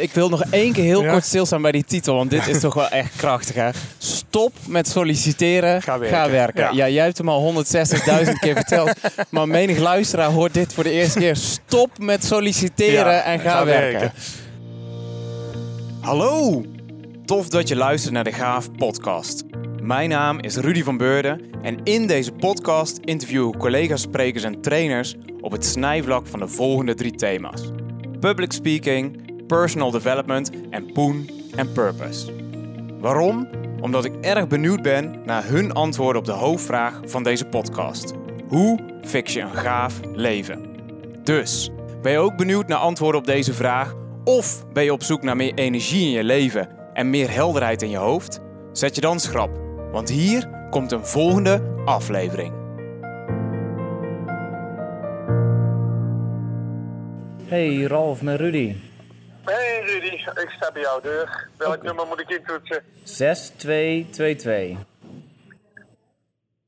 Ik wil nog één keer heel Ja? kort stilstaan bij die titel, want dit is toch wel echt krachtig, hè? Stop met solliciteren, Ga werken. Ja. Ja. jij hebt hem al 160.000 keer verteld, maar menig luisteraar hoort dit voor de eerste keer. Stop met solliciteren Ja, en ga, ga werken. werken. Hallo! Tof dat je luistert naar de Gaaf podcast. Mijn naam is Rudy van Beurden en in deze podcast interview ik collega's, sprekers en trainers op het snijvlak van de volgende drie thema's. Public speaking, personal development en poen en purpose. Waarom? Omdat ik erg benieuwd ben naar hun antwoorden op de hoofdvraag van deze podcast. Hoe fix je een gaaf leven? Dus, ben je ook benieuwd naar antwoorden op deze vraag? Of ben je op zoek naar meer energie in je leven en meer helderheid in je hoofd? Zet je dan schrap, want hier komt een volgende aflevering. Hey Ralf met Rudy. Hey Rudy, ik sta bij jouw deur. Welk nummer moet ik intoetsen? 6222.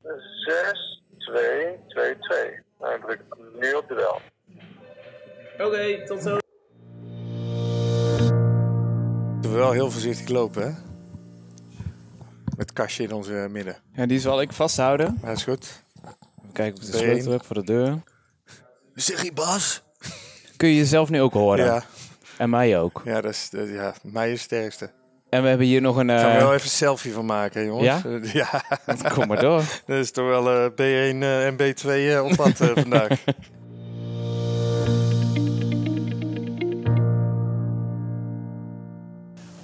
6222. Nou, dan druk ik nu op de bel. Oké, tot zo. Moeten we wel heel voorzichtig lopen, hè? Met het kastje in onze midden. Ja, die zal ik vasthouden. Dat is goed. Even kijken of ik de sleutel heb voor de deur. Zeg je Bas? Kun je jezelf nu ook horen? Ja, En mij ook. ja, dat is, dat- ja, mij is het sterkste. En we hebben hier nog een... Ik ga er eh, wel even een selfie van maken, jongens. Ja? Ja, Kom maar door. dat is toch wel eh, B1 eh, en B2 eh, op pad vandaag.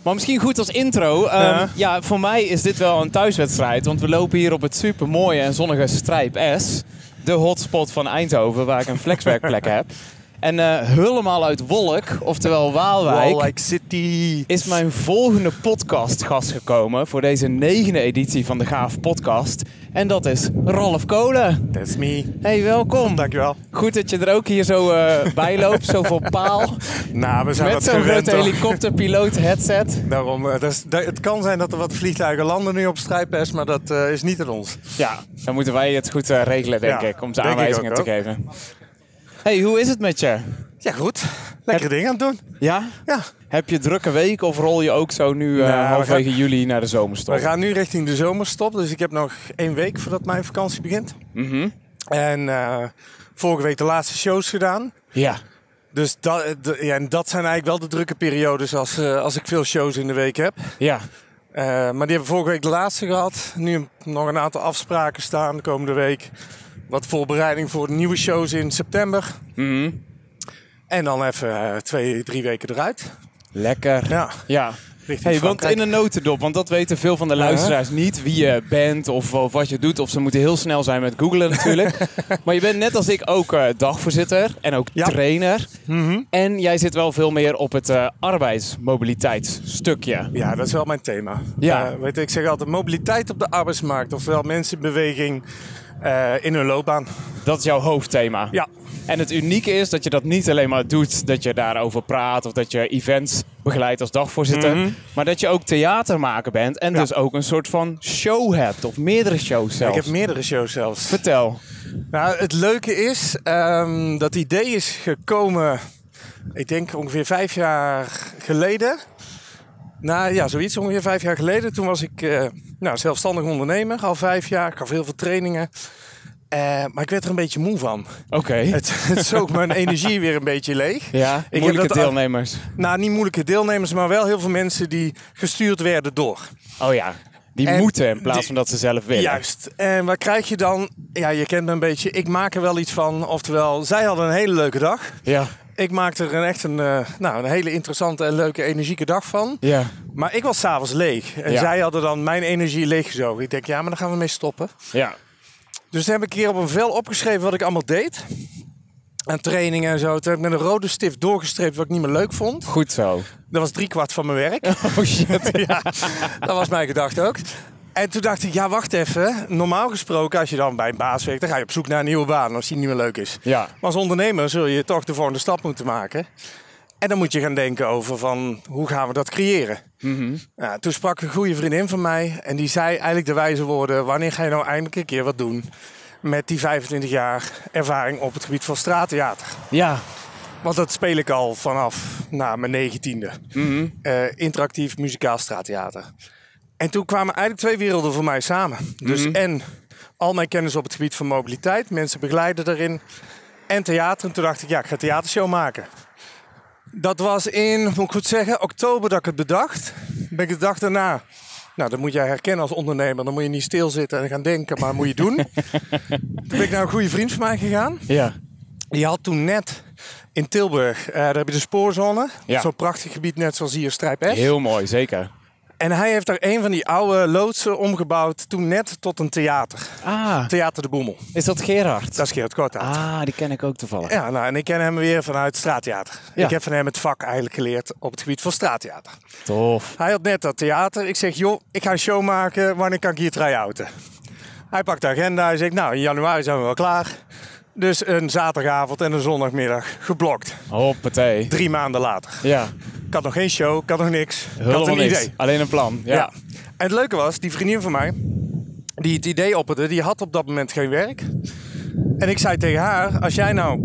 Maar misschien goed als intro. Ehm, Ja. ja, voor mij is dit wel een thuiswedstrijd. Want we lopen hier op het supermooie en zonnige Strijp S. De hotspot van Eindhoven, waar ik een flexwerkplek heb. En eh, helemaal uit Wolk, oftewel Waalwijk, City. is mijn volgende podcastgast gekomen voor deze negende editie van de Gaaf Podcast. En dat is Ralf Kolen. That's me. Hey, welkom. Dankjewel. Goed dat je er ook hier zo eh bij loopt, zo voor paal. Nou, we zijn Met zo'n grote helikopterpiloot headset. Daarom, eh, het kan zijn dat er wat vliegtuigen landen nu op strijpers, maar dat is niet aan ons. Ja, dan moeten wij het goed regelen, denk Ja, ik, om ze aanwijzingen te geven. Hey, hoe is het met je? Ja, goed. Lekkere dingen aan het doen. Ja? Ja. Heb je drukke week of rol je ook zo nu Nou, halverwege juli naar de zomerstop? We gaan nu richting de zomerstop, dus ik heb nog één week voordat mijn vakantie begint. Mhm. En eh, vorige week de laatste shows gedaan. Ja. Dus dat, eh, ja, en dat zijn eigenlijk wel de drukke periodes als, als ik veel shows in de week heb. Ja. Maar die hebben vorige week de laatste gehad. Nu nog een aantal afspraken staan de komende week. Wat voorbereiding voor de nieuwe shows in september. Mhm. En dan even eh, twee, drie weken eruit. Lekker. Ja, Ja. Hey, want in een notendop, want dat weten veel van de luisteraars niet wie je bent of, of wat je doet. Of ze moeten heel snel zijn met googlen natuurlijk. maar je bent net als ik ook eh, dagvoorzitter en ook Ja. trainer. Mhm. En jij zit wel veel meer op het eh, arbeidsmobiliteitsstukje. Ja, dat is wel mijn thema. Ja. Weet je, ik zeg altijd mobiliteit op de arbeidsmarkt. Oftewel mensen in beweging eh, in hun loopbaan. Dat is jouw hoofdthema. Ja, En het unieke is dat je dat niet alleen maar doet, dat je daarover praat of dat je events begeleidt als dagvoorzitter, Mhm. maar dat je ook theatermaker bent en Ja. dus ook een soort van show hebt of meerdere shows zelfs. ik heb meerdere shows zelfs. Vertel. Nou, het leuke is, ehm, dat idee is gekomen, ik denk ongeveer vijf jaar geleden. Nou ja, zoiets ongeveer vijf jaar geleden. Toen was ik eh, nou, zelfstandig ondernemer, al vijf jaar. Ik gaf heel veel trainingen. Eh, maar ik werd er een beetje moe van. Oké. Het, het zoog mijn energie weer een beetje leeg. Ja, heb moeilijke dat- deelnemers. Nou, niet moeilijke deelnemers, maar wel heel veel mensen die gestuurd werden door. Oh ja, die En moeten in plaats die- van dat ze zelf willen. Juist. En wat krijg je dan? Ja, je kent me een beetje. Ik maak er wel iets van. Oftewel, zij hadden een hele leuke dag. Ja, Ik maakte er een echt een, eh, nou, een hele interessante en leuke, energieke dag van. ja, Maar ik was s'avonds leeg. En Ja. zij hadden dan mijn energie leeggezogen. Ik denk, ja, maar dan gaan we mee stoppen. ja. Dus toen heb ik hier op een vel opgeschreven wat ik allemaal deed. En trainingen en zo. Toen heb ik met een rode stift doorgestreept wat ik niet meer leuk vond. Goed zo. Dat was driekwart van mijn werk. Oh shit. ja, dat was mijn gedachte ook. En toen dacht ik, ja, wacht even. Normaal gesproken, als je dan bij een baas werkt, dan ga je op zoek naar een nieuwe baan als die niet meer leuk is. Ja, Maar als ondernemer zul je toch de volgende stap moeten maken. En dan moet je gaan denken over van, hoe gaan we dat creëren? Mhm. Toen sprak een goede vriendin van mij en die zei eigenlijk de wijze woorden... wanneer ga je nou eindelijk een keer wat doen met die 25 jaar ervaring op het gebied van straattheater? ja. Want dat speel ik al vanaf nou, mijn negentiende. Eh, interactief muzikaal straattheater. En toen kwamen eigenlijk twee werelden voor mij samen. Dus Mhm. en al mijn kennis op het gebied van mobiliteit, mensen begeleiden daarin. En theater. En toen dacht ik, ja, ik ga een theatershow maken. Dat was in, moet ik goed zeggen, oktober dat ik het bedacht. Ben ik de dag daarna. Nou, dat moet jij herkennen als ondernemer. Dan moet je niet stilzitten en gaan denken, maar moet je doen. toen ben ik naar een goede vriend van mij gegaan. Ja. Die had toen net in Tilburg, eh, daar heb je de spoorzone. Ja. Zo'n prachtig gebied, net zoals hier Strijp F. Heel mooi, zeker. En hij heeft daar een van die oude loodsen omgebouwd, toen net tot een theater. Ah, Theater de Boemel. is dat Gerard? Dat is Gerard Korthout. Ah, die ken ik ook toevallig. Ja, nou, en ik ken hem weer vanuit straattheater. Ja. Ik heb van hem het vak eigenlijk geleerd op het gebied van straattheater. Tof. Hij had net dat theater. Ik zeg, joh, ik ga een show maken. Wanneer kan ik hier try-outen? Hij pakt de agenda. Hij zegt, nou, in januari zijn we wel klaar. Dus een zaterdagavond en een zondagmiddag geblokt. Hoppatee. Drie maanden later. Ja, Ik had nog geen show, ik had nog niks. Ik had helemaal een niks. idee. Alleen een plan. Ja. Ja. En het leuke was, die vriendin van mij, die het idee opperde, die had op dat moment geen werk. En ik zei tegen haar, als jij nou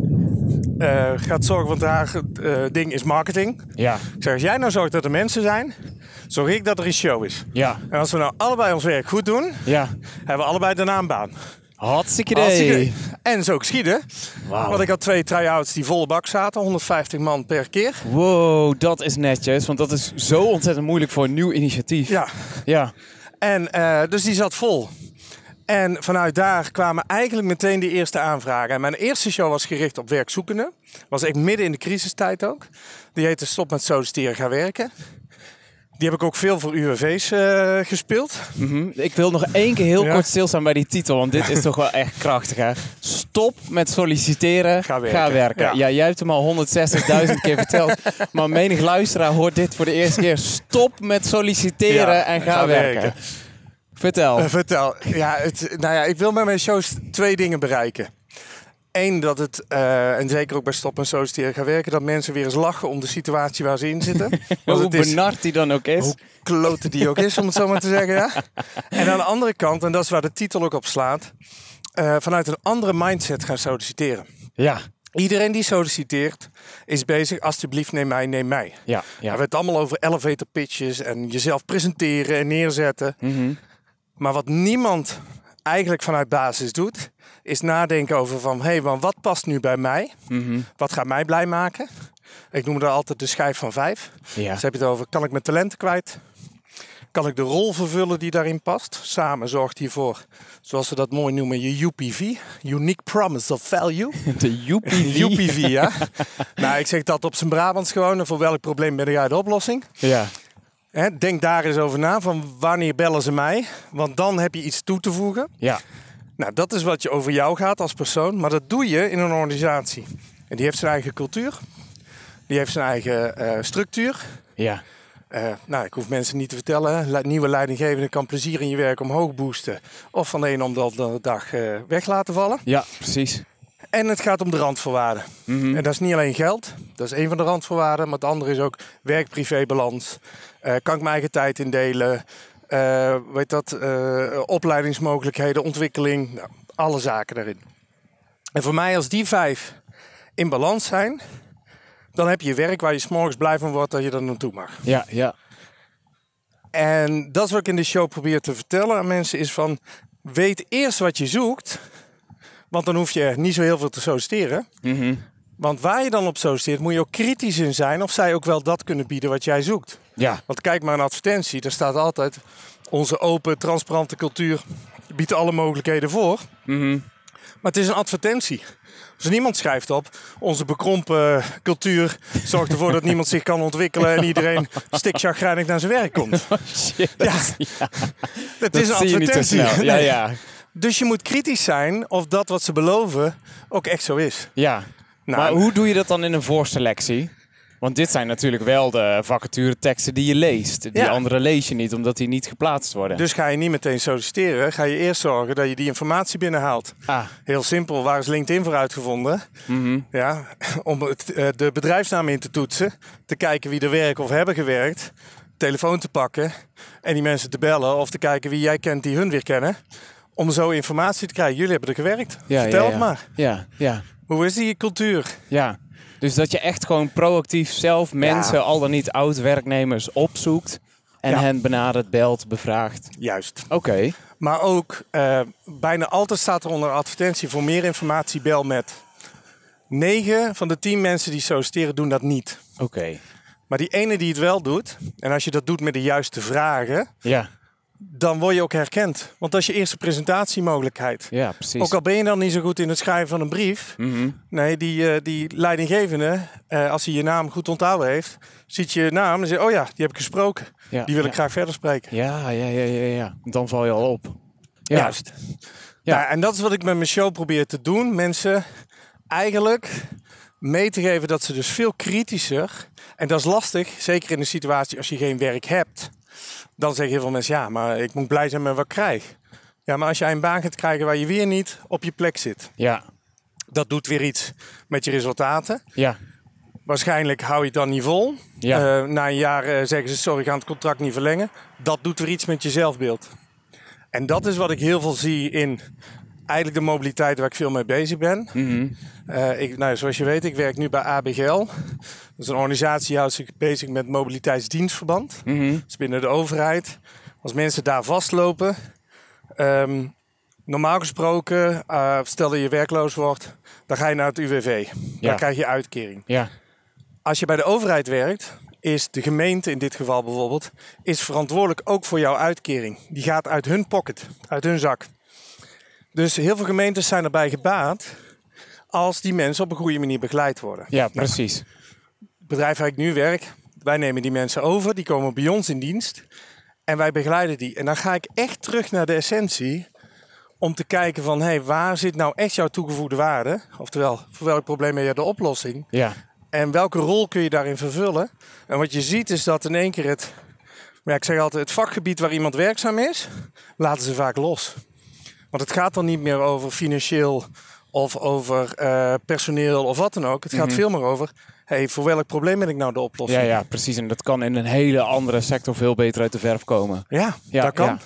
eh, gaat zorgen, want haar eh, ding is marketing. Ja. Ik zeg, als jij nou zorgt dat er mensen zijn, zorg ik dat er een show is. Ja. En als we nou allebei ons werk goed doen, Ja. hebben we allebei daarna een baan. Hartstikke idee. En zo geschieden. Wauw. Want ik had twee try-outs die volle bak zaten, 150 man per keer. Wow, dat is netjes. Want dat is zo ontzettend moeilijk voor een nieuw initiatief. Ja, Ja. En eh, dus die zat vol. En vanuit daar kwamen eigenlijk meteen de eerste aanvragen. En mijn eerste show was gericht op werkzoekenden. Was ik midden in de crisistijd ook. Die heette Stop met solliciteren, ga werken. Die heb ik ook veel voor UWV's eh, gespeeld. Mhm. Ik wil nog één keer heel Ja. kort stilstaan bij die titel, want dit is toch wel echt krachtig. Hè? Stop met solliciteren, Ga werken. Ja. Ja. jij hebt hem al 160.000 keer verteld, maar menig luisteraar hoort dit voor de eerste keer. Stop met solliciteren Ja, en ga, ga werken. werken. Vertel. Eh, vertel. Ja, het, nou ja, ik wil met mijn shows twee dingen bereiken. Eén, dat het, eh, en zeker ook bij Stop en Solliciteren gaan werken, dat mensen weer eens lachen om de situatie waar ze in zitten. Want Hoe het is- benard die dan ook is. Hoe klote die ook is, om het zo maar te zeggen. Ja? En aan de andere kant, en dat is waar de titel ook op slaat, eh, vanuit een andere mindset gaan solliciteren. Ja, Iedereen die solliciteert is bezig, alsjeblieft neem mij, neem mij. ja, We ja. hebben het allemaal over elevator pitches en jezelf presenteren en neerzetten. Mhm. Maar wat niemand eigenlijk vanuit basis doet, is nadenken over van, hé, hey, maar wat past nu bij mij? Mhm. Wat gaat mij blij maken? Ik noem dat altijd de schijf van vijf. Ja. Dus heb je het over, kan ik mijn talenten kwijt? Kan ik de rol vervullen die daarin past? Samen zorgt hiervoor, zoals ze dat mooi noemen, je UPV. Unique Promise of Value. De UPV. UPV, ja. nou, ik zeg dat op zijn Brabants gewoon. En voor welk probleem ben jij de oplossing? Ja, Hè, denk daar eens over na, van wanneer bellen ze mij? Want dan heb je iets toe te voegen. ja, Nou, dat is wat je over jou gaat als persoon. Maar dat doe je in een organisatie. En die heeft zijn eigen cultuur. Die heeft zijn eigen eh, structuur. ja. Eh, nou, ik hoef mensen niet te vertellen. Le- nieuwe leidinggevende kan plezier in je werk omhoog boosten. Of van de een om de andere dag eh, weg laten vallen. Ja, precies. En het gaat om de randvoorwaarden. Mhm. En dat is niet alleen geld. Dat is een van de randvoorwaarden. Maar het andere is ook werk-privé-balans. Eh, kan ik mijn eigen tijd indelen? Eh weet dat? eh, opleidingsmogelijkheden, ontwikkeling. Nou, alle zaken daarin. En voor mij, als die vijf in balans zijn... dan heb je werk waar je s'morgens blij van wordt dat je er naartoe mag. Ja, ja. En dat is wat ik in de show probeer te vertellen aan mensen is van... weet eerst wat je zoekt. Want dan hoef je niet zo heel veel te solliciteren. Mhm. Want waar je dan op solliciteert, moet je ook kritisch in zijn... of zij ook wel dat kunnen bieden wat jij zoekt. Ja, Want kijk maar een advertentie, daar staat altijd... onze open, transparante cultuur biedt alle mogelijkheden voor. Mhm. Maar het is een advertentie. Dus niemand schrijft op. Onze bekrompen cultuur zorgt ervoor dat niemand zich kan ontwikkelen... en iedereen stikchagrijnig naar zijn werk komt. Shit. Ja. Dat is een advertentie. Ja, ja. Dus je moet kritisch zijn of dat wat ze beloven ook echt zo is. Ja. Nou, maar hoe doe je dat dan in een voorselectie? Want dit zijn natuurlijk wel de vacatureteksten die je leest. Die Ja. andere lees je niet, omdat die niet geplaatst worden. Dus ga je niet meteen solliciteren. Ga je eerst zorgen dat je die informatie binnenhaalt. ah, Heel simpel, waar is LinkedIn voor uitgevonden? mhm. Ja, om het, eh, de bedrijfsnaam in te toetsen. Te kijken wie er werken of hebben gewerkt. Telefoon te pakken. En die mensen te bellen. Of te kijken wie jij kent die hun weer kennen. Om zo informatie te krijgen. Jullie hebben er gewerkt. ja, Vertel ja, het maar. Ja, ja, Hoe is die cultuur? ja. Dus dat je echt gewoon proactief zelf mensen, al dan niet oud-werknemers, opzoekt. En hen benadert, belt, bevraagt. Juist. Oké. Maar ook eh, bijna altijd staat er onder advertentie voor meer informatie bel met. 9 van de 10 mensen die solliciteren doen dat niet. Oké. Maar die ene die het wel doet, en als je dat doet met de juiste vragen, Ja. Dan word je ook herkend. Want dat is je eerste presentatiemogelijkheid. Ja, precies. Ook al ben je dan niet zo goed in het schrijven van een brief. Mhm. Nee, die, eh, die leidinggevende, eh, als hij je naam goed onthouden heeft, ziet je naam en zegt: Oh ja, die heb ik gesproken. Ja, Die wil ja. ik graag verder spreken. Ja, ja, ja, ja, ja. Dan val je al op. Ja. Juist. Ja. Ja. en dat is wat ik met mijn show probeer te doen. Mensen eigenlijk mee te geven dat ze dus veel kritischer... En dat is lastig, zeker in een situatie als je geen werk hebt. Dan zeggen heel veel mensen, ja, maar ik moet blij zijn met wat ik krijg. Ja, maar als jij een baan gaat krijgen waar je weer niet op je plek zit. Ja. Dat doet weer iets met je resultaten. Ja. Waarschijnlijk hou je het dan niet vol. Ja. Eh, na een jaar eh, zeggen ze, sorry, we gaan het contract niet verlengen. Dat doet weer iets met je zelfbeeld. En dat is wat ik heel veel zie in eigenlijk de mobiliteit waar ik veel mee bezig ben. Mhm. Eh, ik, nou, zoals je weet, ik werk nu bij ABGL. Dat is een organisatie die houdt zich bezig met mobiliteitsdienstverband. Mhm. Dat is binnen de overheid. Als mensen daar vastlopen, ehm, normaal gesproken, eh, stel dat je werkloos wordt, dan ga je naar het UWV. Ja. Dan krijg je uitkering. Ja. Als je bij de overheid werkt, is de gemeente in dit geval bijvoorbeeld, is verantwoordelijk ook voor jouw uitkering. Die gaat uit hun pocket, uit hun zak. Dus heel veel gemeentes zijn erbij gebaat als die mensen op een goede manier begeleid worden. Ja, precies. Het bedrijf waar ik nu werk, wij nemen die mensen over, die komen bij ons in dienst en wij begeleiden die. En dan ga ik echt terug naar de essentie om te kijken van, hé, hey, waar zit nou echt jouw toegevoegde waarde? Oftewel, voor welk probleem heb je de oplossing? Ja. En welke rol kun je daarin vervullen? En wat je ziet is dat in één keer het, maar ja, ik zeg altijd, het vakgebied waar iemand werkzaam is, laten ze vaak los. Want het gaat dan niet meer over financieel of over eh, personeel of wat dan ook. Het gaat veel meer over, hey, voor welk probleem ben ik nou de oplossing? Ja, ja, precies. En dat kan in een hele andere sector veel beter uit de verf komen. Ja, Ja, dat kan. ja.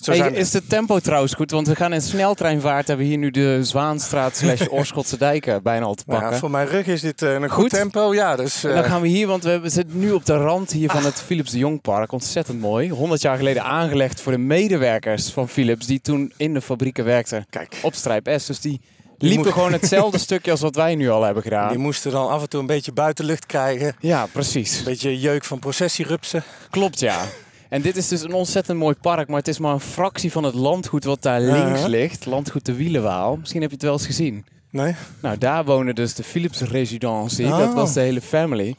Zo Hey, zijn is de tempo trouwens goed? Want we gaan in sneltreinvaart. Hebben hier nu de Zwaanstraat slash Oorschotse dijken bijna al te Nou pakken. ja, voor mijn rug is dit eh, een goed, Goed. tempo. Ja, dus, dan eh, gaan we hier, want we zitten nu op de rand hier van het Philips de Jong Park. Ontzettend mooi. 100 jaar geleden aangelegd voor de medewerkers van Philips die toen in de fabrieken werkten kijk, op Strijp S. Dus die liepen gewoon hetzelfde stukje als wat wij nu al hebben gedaan. die moesten dan af en toe een beetje buitenlucht krijgen. Ja, precies. Een beetje jeuk van processierupsen. Klopt, ja. En dit is dus een ontzettend mooi park, maar het is maar een fractie van het landgoed wat daar links ligt. Landgoed de Wielenwaal. Misschien heb je het wel eens gezien. Nee? Nou, daar wonen dus de Philips residentie. Oh. Dat was de hele family.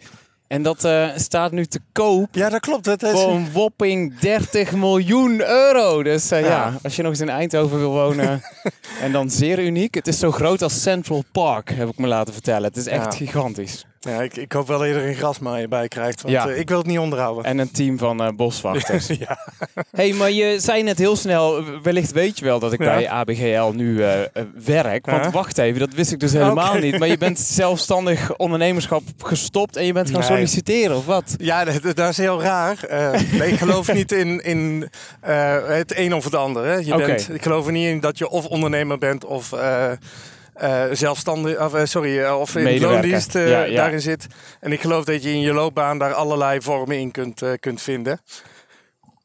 En dat eh, staat nu te koop Ja, dat klopt. Dat is, voor een whopping 30 miljoen euro. Dus eh, ja. Ja. als je nog eens in Eindhoven wil wonen. en dan zeer uniek. Het is zo groot als Central Park, heb ik me laten vertellen. Het is echt Ja. gigantisch. Ja, ik, ik hoop wel dat je er een grasmaaier bij krijgt, want Ja. eh, ik wil het niet onderhouden. En een team van eh, boswachters. ja. hey, maar je zei net heel snel, wellicht weet je wel dat ik Ja. bij ABGL nu eh, werk. Want wacht even, dat wist ik dus helemaal niet. Maar je bent zelfstandig ondernemerschap gestopt en je bent gaan Nee. solliciteren of wat? Ja, dat, dat is heel raar. Ik geloof niet in, in het een of het ander. Hè. Je bent, ik geloof er niet in dat je of ondernemer bent of eh, zelfstandig, of, eh, sorry, eh, of in loondienst Ja, ja. daarin zit. En ik geloof dat je in je loopbaan daar allerlei vormen in kunt, kunt vinden.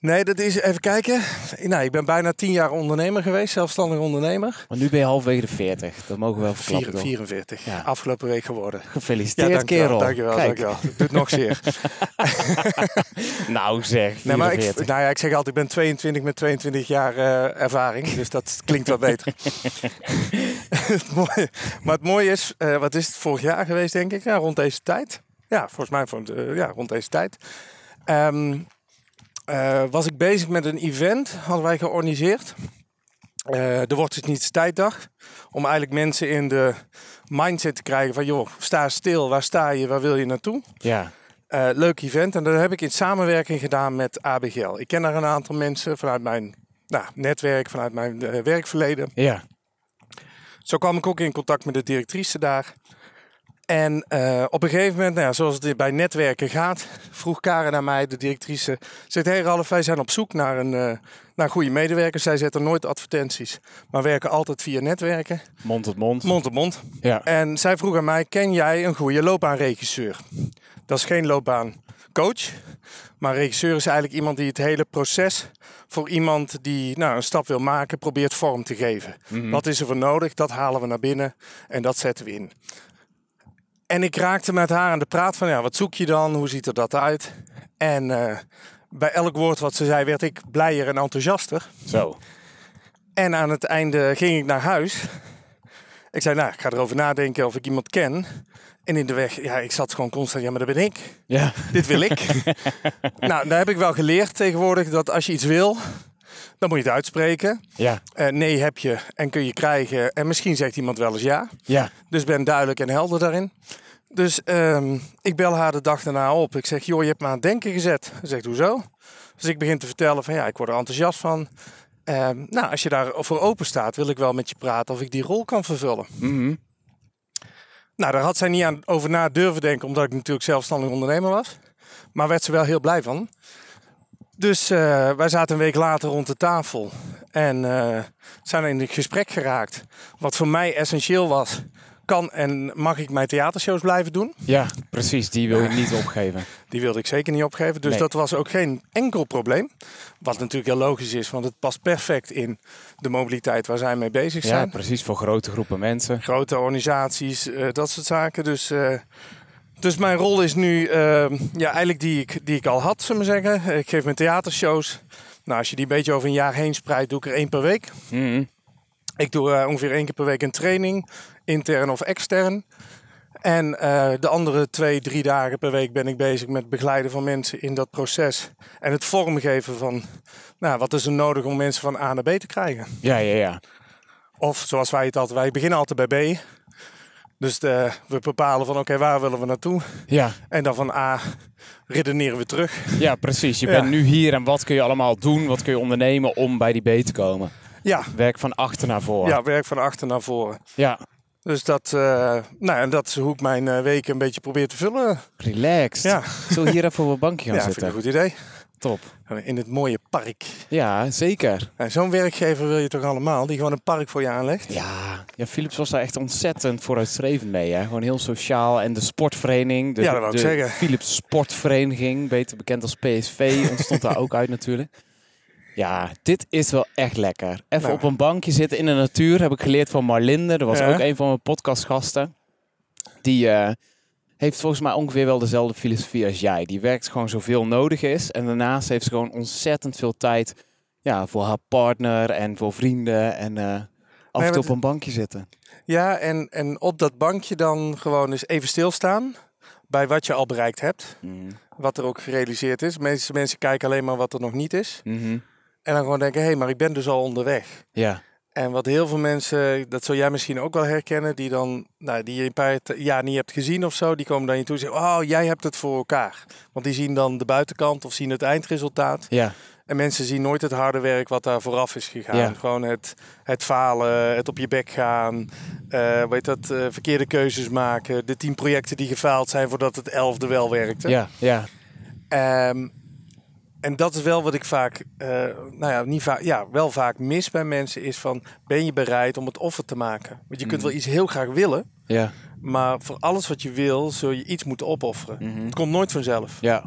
Nee, dat is, even kijken. Nou, ik ben bijna tien jaar ondernemer geweest, zelfstandig ondernemer. Want nu ben je halverwege de 40. Dat mogen we wel verklappen. Vier- toch? 44, Ja. afgelopen week geworden. Gefeliciteerd, dankjewel, kerel. Dankjewel, Kijk. dankjewel. Het doet nog zeer. Nou zeg, Nee, maar ik, 44. nou ja, ik zeg altijd, ik ben 22 met 22 jaar eh, ervaring. Dus dat klinkt wel beter. het mooie, maar het mooie is, eh, wat is het vorig jaar geweest, denk ik? Ja, rond deze tijd. Ja, volgens mij eh, ja, rond deze tijd. Ehm, eh, was ik bezig met een event, hadden wij georganiseerd. Eh de Wordt het Niets Tijddag. Om eigenlijk mensen in de mindset te krijgen van... joh, sta stil, waar sta je, waar wil je naartoe? Ja, Eh, leuk event. En dat heb ik in samenwerking gedaan met ABGL. Ik ken daar een aantal mensen vanuit mijn nou, netwerk, vanuit mijn werkverleden. ja. Zo kwam ik ook in contact met de directrice daar. En eh, op een gegeven moment, nou ja, zoals het bij netwerken gaat, vroeg Karen naar mij, de directrice. Zegt, hey Ralf, wij zijn op zoek naar een, eh, naar goede medewerkers. Zij zetten nooit advertenties, maar werken altijd via netwerken. Mond tot mond. Mond tot mond. Ja. En zij vroeg aan mij, ken jij een goede loopbaanregisseur? Dat is geen loopbaancoach, maar een regisseur is eigenlijk iemand die het hele proces voor iemand die nou, een stap wil maken, probeert vorm te geven. Wat is er voor nodig? Dat halen we naar binnen en dat zetten we in. En ik raakte met haar aan de praat van, ja, wat zoek je dan? Hoe ziet er dat uit? En eh, bij elk woord wat ze zei, werd ik blijer en enthousiaster. Zo. En aan het einde ging ik naar huis. Ik zei, nou, ik ga erover nadenken of ik iemand ken. En in de weg, ja, ik zat gewoon constant, ja, maar dat ben ik. Ja. Dit wil ik. nou, daar heb ik wel geleerd tegenwoordig dat als je iets wil, dan moet je het uitspreken. Ja. Eh, nee heb je en kun je krijgen. En misschien zegt iemand wel eens ja. Ja. Dus ben duidelijk en helder daarin. Dus ehm, ik bel haar de dag daarna op. Ik zeg, joh, je hebt me aan het denken gezet. Ze zegt, hoezo? Dus ik begin te vertellen van, ja, ik word er enthousiast van. Ehm, nou, als je daarvoor open staat, wil ik wel met je praten of ik die rol kan vervullen. Mhm. Nou, daar had zij niet aan over na durven denken, omdat ik natuurlijk zelfstandig ondernemer was. Maar werd ze wel heel blij van. Dus eh, wij zaten een week later rond de tafel en eh, zijn in het gesprek geraakt. Wat voor mij essentieel was, kan en mag ik mijn theatershows blijven doen? Ja, precies. Die wil je niet opgeven. Die wilde ik zeker niet opgeven. Dus Nee. dat was ook geen enkel probleem. Wat natuurlijk heel logisch is, want het past perfect in de mobiliteit waar zij mee bezig Ja, zijn. precies. Voor grote groepen mensen. Grote organisaties, eh, dat soort zaken. Dus, dus mijn rol is nu eh, ja, eigenlijk die ik, die ik al had, zullen we zeggen. Ik geef mijn theatershows. Nou, als je die een beetje over een jaar heen spreidt, doe ik er één per week. Mhm. Ik doe eh, ongeveer één keer per week een training, intern of extern. En eh, de andere twee, drie dagen per week ben ik bezig met het begeleiden van mensen in dat proces. En het vormgeven van nou, wat is er nodig om mensen van A naar B te krijgen. Ja, ja, ja. Of zoals wij het altijd, wij beginnen altijd bij B. Dus de, we bepalen van oké, waar willen we naartoe? Ja, En dan van A redeneren we terug. ja precies. Je Ja. bent nu hier en wat kun je allemaal doen? Wat kun je ondernemen om bij die B te komen? Ja, Werk van achter naar voren. ja werk van achter naar voren. ja. Dus dat, eh, nou, en dat is hoe ik mijn eh, weken een beetje probeer te vullen. Relaxed. Ja. Zullen we hier even op een bankje gaan Ja, zitten? goed idee. Top. In het mooie park. Ja, zeker. Nou, Zo'n werkgever wil je toch allemaal, die gewoon een park voor je aanlegt? Ja, ja, Philips was daar echt ontzettend vooruitstrevend mee. Hè? Gewoon heel sociaal. En de sportvereniging, de, Ja, dat wou ik de zeggen. Philips Sportvereniging, beter bekend als PSV, ontstond daar ook uit natuurlijk. Ja, dit is wel echt lekker. Even Nou. op een bankje zitten in de natuur, heb ik geleerd van Marlinde. Dat was Ja. ook een van mijn podcastgasten. Die eh, heeft volgens mij ongeveer wel dezelfde filosofie als jij. Die werkt gewoon zoveel nodig is. En daarnaast heeft ze gewoon ontzettend veel tijd ja, voor haar partner en voor vrienden. En eh, af en toe op een bankje zitten. Ja, en, en op dat bankje dan gewoon eens even stilstaan bij wat je al bereikt hebt. Mhm. Wat er ook gerealiseerd is. De meeste mensen kijken alleen maar wat er nog niet is. Mhm. En dan gewoon denken, hé, hey, maar ik ben dus al onderweg. Ja, En wat heel veel mensen, dat zul jij misschien ook wel herkennen, die dan, nou, die je een paar jaar niet hebt gezien of zo, die komen dan je toe en zeggen, oh, jij hebt het voor elkaar. Want die zien dan de buitenkant of zien het eindresultaat. ja, En mensen zien nooit het harde werk wat daar vooraf is gegaan. Ja. Gewoon het, het falen, het op je bek gaan, eh weet dat, eh, verkeerde keuzes maken, de tien projecten die gefaald zijn voordat het elfde wel werkte. ja, ja. Ehm, en dat is wel wat ik vaak, eh, nou ja, niet vaak, ja, wel vaak mis bij mensen is van, ben je bereid om het offer te maken? Want je kunt Mhm. wel iets heel graag willen, Ja, maar voor alles wat je wil, zul je iets moeten opofferen. Mhm. Het komt nooit vanzelf. ja,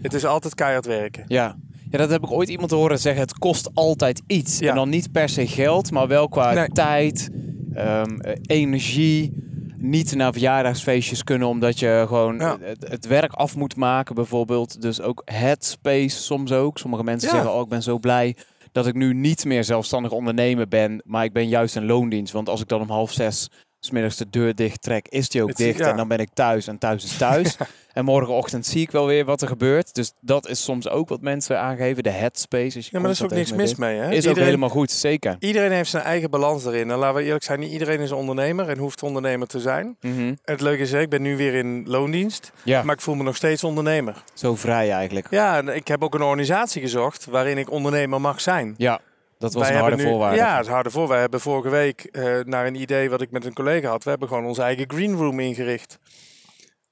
Het is altijd keihard werken. ja. Ja, dat heb ik ooit iemand horen zeggen. Het kost altijd iets. Ja. En dan niet per se geld, maar wel qua Nee. tijd, eh, energie. Niet naar verjaardagsfeestjes kunnen omdat je gewoon Ja. het, het werk af moet maken bijvoorbeeld. Dus ook headspace soms ook. Sommige mensen Ja. zeggen, oh ik ben zo blij dat ik nu niet meer zelfstandig ondernemer ben. Maar ik ben juist een loondienst. Want als ik dan om half zes smiddags de deur dicht trek, is die ook Het- dicht. ja. En dan ben ik thuis en thuis is thuis. En morgenochtend zie ik wel weer wat er gebeurt. Dus dat is soms ook wat mensen aangeven. De headspace. Je Ja, maar er is ook niks mis mee. Hè? Is ook helemaal goed, zeker. Iedereen heeft zijn eigen balans erin. En laten we eerlijk zijn, niet iedereen is ondernemer en hoeft ondernemer te zijn. Mhm. Het leuke is, ik ben nu weer in loondienst, Ja, maar ik voel me nog steeds ondernemer. zo vrij eigenlijk. Ja, en ik heb ook een organisatie gezocht waarin ik ondernemer mag zijn. Ja, Dat was een harde nu- voorwaarde. Ja, is harde voor. Wij hebben vorige week eh, naar een idee wat ik met een collega had. We hebben gewoon onze eigen green room ingericht.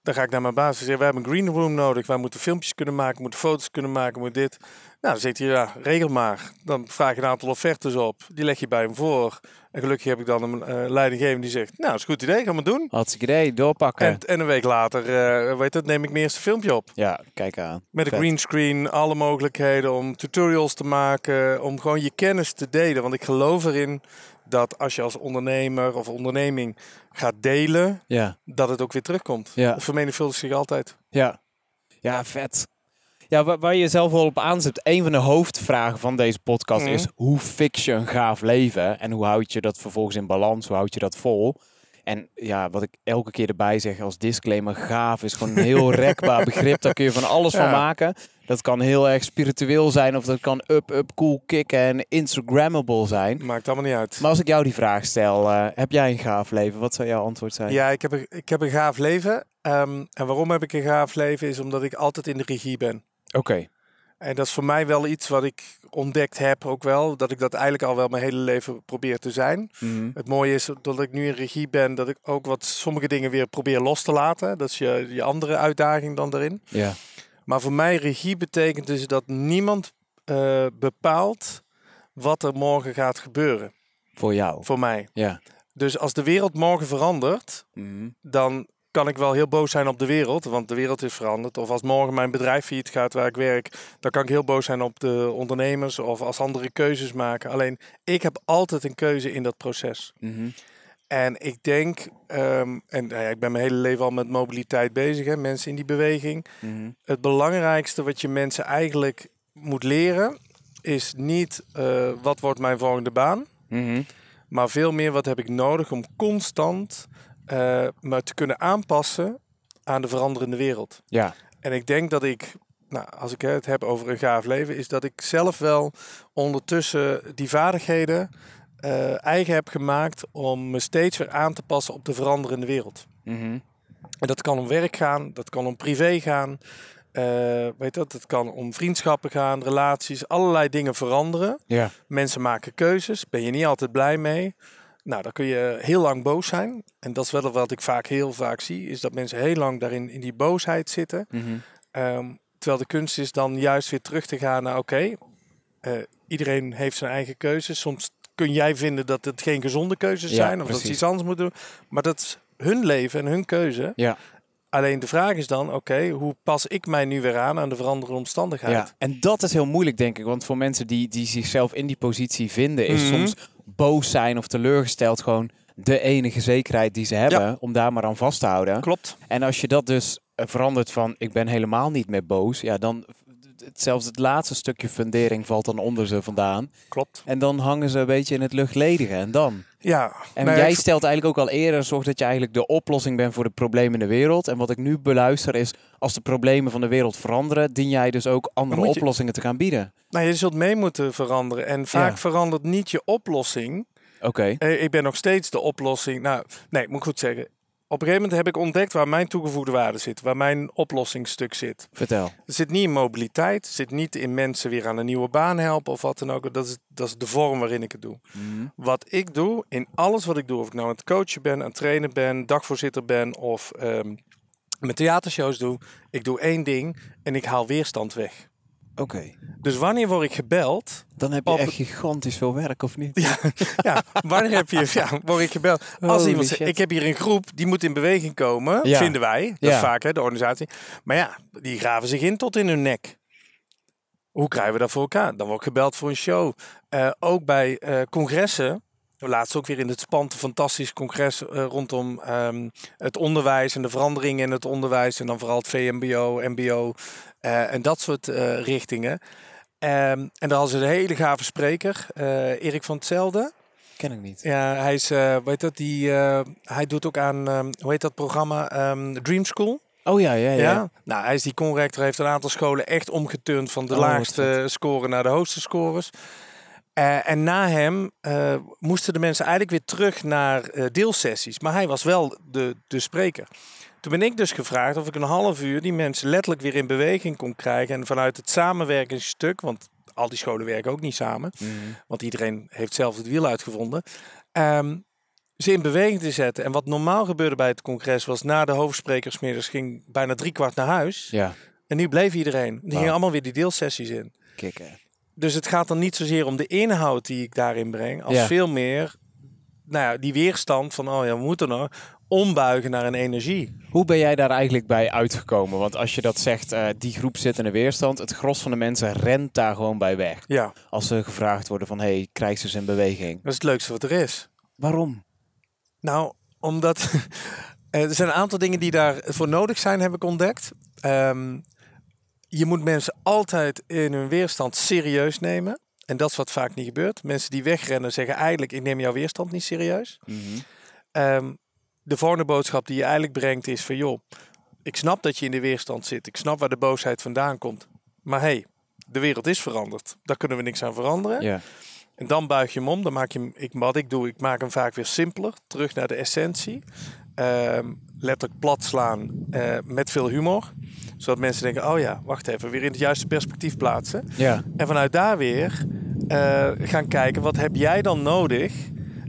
Dan ga ik naar mijn baas en zeg, we hebben een green room nodig. Wij moeten filmpjes kunnen maken, moeten foto's kunnen maken, moet dit. Nou, dan zegt hij, ja, regel maar. Dan vraag je een aantal offertes op. Die leg je bij hem voor. En gelukkig heb ik dan een eh leidinggevende die zegt, nou, is een goed idee, gaan we doen. Hartstikke idee, doorpakken. En, en een week later, eh, weet het, neem ik mijn eerste filmpje op. Ja, kijk aan. Met een Vet. greenscreen, alle mogelijkheden om tutorials te maken, om gewoon je kennis te delen. Want ik geloof erin dat als je als ondernemer of onderneming gaat delen, Ja, dat het ook weer terugkomt. Ja. Het vermenigvuldigt zich altijd. ja. Ja, vet. Ja, waar, waar je zelf wel op aanzet. Een van de hoofdvragen van deze podcast Mhm. is: hoe fix je een gaaf leven? En hoe houd je dat vervolgens in balans? Hoe houd je dat vol? En ja, wat ik elke keer erbij zeg als disclaimer: gaaf is gewoon een heel rekbaar begrip. Daar kun je van alles van maken. Dat kan heel erg spiritueel zijn, of dat kan up, up, cool kicken en Instagrammable zijn. Maakt allemaal niet uit. Maar als ik jou die vraag stel, eh, heb jij een gaaf leven? Wat zou jouw antwoord zijn? Ja, ik heb, een, ik heb een gaaf leven. Ehm, en waarom heb ik een gaaf leven? Is omdat ik altijd in de regie ben. Oké. En dat is voor mij wel iets wat ik ontdekt heb ook wel. Dat ik dat eigenlijk al wel mijn hele leven probeer te zijn. Mhm. Het mooie is dat ik nu in regie ben, dat ik ook wat sommige dingen weer probeer los te laten. Dat is je, je andere uitdaging dan daarin. Ja. Maar voor mij regie betekent dus dat niemand eh, bepaalt wat er morgen gaat gebeuren. Voor jou. Voor mij. Ja. Dus als de wereld morgen verandert, Mhm. dan kan ik wel heel boos zijn op de wereld, want de wereld is veranderd. Of als morgen mijn bedrijf failliet gaat waar ik werk, dan kan ik heel boos zijn op de ondernemers of als andere keuzes maken. Alleen ik heb altijd een keuze in dat proces. Mhm. En ik denk, ehm, en nou ja, ik ben mijn hele leven al met mobiliteit bezig, hè, mensen in die beweging. Mhm. Het belangrijkste wat je mensen eigenlijk moet leren, is niet eh, wat wordt mijn volgende baan, Mhm. maar veel meer wat heb ik nodig om constant eh, me te kunnen aanpassen aan de veranderende wereld. Ja. En ik denk dat ik, nou, als ik het heb over een gaaf leven, is dat ik zelf wel ondertussen die vaardigheden eh, eigen heb gemaakt om me steeds weer aan te passen op de veranderende wereld. Mhm. En dat kan om werk gaan, dat kan om privé gaan, eh, weet dat, het kan om vriendschappen gaan, relaties, allerlei dingen veranderen. Ja. Mensen maken keuzes, ben je niet altijd blij mee. Nou, dan kun je heel lang boos zijn. En dat is wel wat ik vaak heel vaak zie, is dat mensen heel lang daarin in die boosheid zitten. Mhm. Ehm, terwijl de kunst is dan juist weer terug te gaan naar oké, eh, iedereen heeft zijn eigen keuzes. Soms kun jij vinden dat het geen gezonde keuzes Ja, zijn of dat ze iets anders moeten doen. Maar dat is hun leven en hun keuze. Ja. Alleen de vraag is dan, oké, hoe pas ik mij nu weer aan aan de veranderende omstandigheid? ja. En dat is heel moeilijk, denk ik. Want voor mensen die, die zichzelf in die positie vinden, is Mhm. soms boos zijn of teleurgesteld gewoon de enige zekerheid die ze hebben. Om daar maar aan vast te houden. Klopt. En als je dat dus eh, verandert van ik ben helemaal niet meer boos. Ja, dan het- zelfs het laatste stukje fundering valt dan onder ze vandaan. Klopt. En dan hangen ze een beetje in het luchtledige. En dan? Ja. En maar jij stelt eigenlijk ook al eerder, zorg dat je eigenlijk de oplossing bent voor de problemen in de wereld. En wat ik nu beluister is, als de problemen van de wereld veranderen, dien jij dus ook andere je- oplossingen te gaan bieden. nou, je zult mee moeten veranderen. En vaak Ja. verandert niet je oplossing. Oké. Eh, ik ben nog steeds de oplossing. Nou, nee, ik moet goed zeggen. Op een gegeven moment heb ik ontdekt waar mijn toegevoegde waarde zit. Waar mijn oplossingsstuk zit. Vertel. Het zit niet in mobiliteit. Het zit niet in mensen weer aan een nieuwe baan helpen of wat dan ook. Dat is, dat is de vorm waarin ik het doe. Mhm. Wat ik doe, in alles wat ik doe, of ik nou aan het coachen ben, aan het trainen ben, dagvoorzitter ben of ehm mijn theatershows doe, ik doe één ding en ik haal weerstand weg. Oké. Dus wanneer word ik gebeld? Dan heb je Op- echt gigantisch veel werk, of niet? Ja, ja wanneer heb je, ja, word ik gebeld? Als Holy iemand zegt, shit. ik heb hier een groep, die moet in beweging komen, Ja. vinden wij. Dat Ja. is vaak hè, de organisatie. Maar ja, die graven zich in tot in hun nek. Hoe krijgen we dat voor elkaar? Dan word ik gebeld voor een show. Eh, ook bij eh, congressen. Laatst ook weer in het spannende fantastisch congres eh, rondom ehm, het onderwijs en de veranderingen in het onderwijs. En dan vooral het VMBO, MBO eh, en dat soort eh, richtingen. Ehm, en daar hadden ze een hele gave spreker, Erik van Hetzelfde. Ken ik niet. Ja, hij is, weet dat, die, hij doet ook aan, ehm, hoe heet dat programma, Dream School. Oh ja, ja, ja. Ja. Nou, hij is die conrector, heeft een aantal scholen echt omgeturnd van de Oh, laagste score naar de hoogste scores. Eh, en na hem eh, moesten de mensen eigenlijk weer terug naar eh, deelsessies. Maar hij was wel de, de spreker. Toen ben ik dus gevraagd of ik een half uur die mensen letterlijk weer in beweging kon krijgen. En vanuit het samenwerkingsstuk, want al die scholen werken ook niet samen. Mhm. Want iedereen heeft zelf het wiel uitgevonden. Ehm, ze in beweging te zetten. En wat normaal gebeurde bij het congres was na de hoofdsprekersmiddags ging bijna drie kwart naar huis. Ja, En nu bleef iedereen. Die gingen allemaal weer die deelsessies in. kicken. Dus het gaat dan niet zozeer om de inhoud die ik daarin breng, als Ja. veel meer nou ja, die weerstand van, oh ja, we moeten nog ombuigen naar een energie. Hoe ben jij daar eigenlijk bij uitgekomen? Want als je dat zegt, eh, die groep zit in de weerstand. Het gros van de mensen rent daar gewoon bij weg. Ja, Als ze gevraagd worden van, hey, krijg ze eens in beweging. dat is het leukste wat er is. Waarom? Nou, omdat er zijn een aantal dingen die daarvoor nodig zijn, heb ik ontdekt. Ehm, je moet mensen altijd in hun weerstand serieus nemen. En dat is wat vaak niet gebeurt. Mensen die wegrennen zeggen eigenlijk, ik neem jouw weerstand niet serieus. Ehm, de volgende boodschap die je eigenlijk brengt is van joh, ik snap dat je in de weerstand zit. Ik snap waar de boosheid vandaan komt. Maar hey, de wereld is veranderd. Daar kunnen we niks aan veranderen. Ja. En dan buig je hem om. Dan maak je hem, ik, wat ik doe, ik maak hem vaak weer simpeler. Terug naar de essentie. Ehm, letterlijk plat slaan eh, met veel humor. Zodat mensen denken, oh ja, wacht even. Weer in het juiste perspectief plaatsen. Ja. En vanuit daar weer eh, gaan kijken, wat heb jij dan nodig?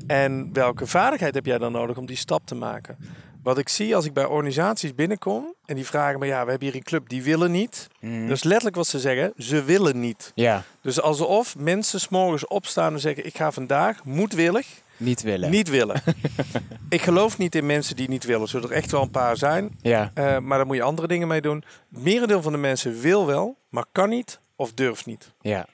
En welke vaardigheid heb jij dan nodig om die stap te maken? Wat ik zie als ik bij organisaties binnenkom en die vragen me, ja, we hebben hier een club, die willen niet. Is letterlijk wat ze zeggen, ze willen niet. Ja, Dus alsof mensen s'morgens opstaan en zeggen, ik ga vandaag moedwillig niet willen. niet willen. ik geloof niet in mensen die niet willen. Er zullen er echt wel een paar zijn, Ja, eh, maar daar moet je andere dingen mee doen. Het merendeel van de mensen wil wel, maar kan niet of durft niet. ja,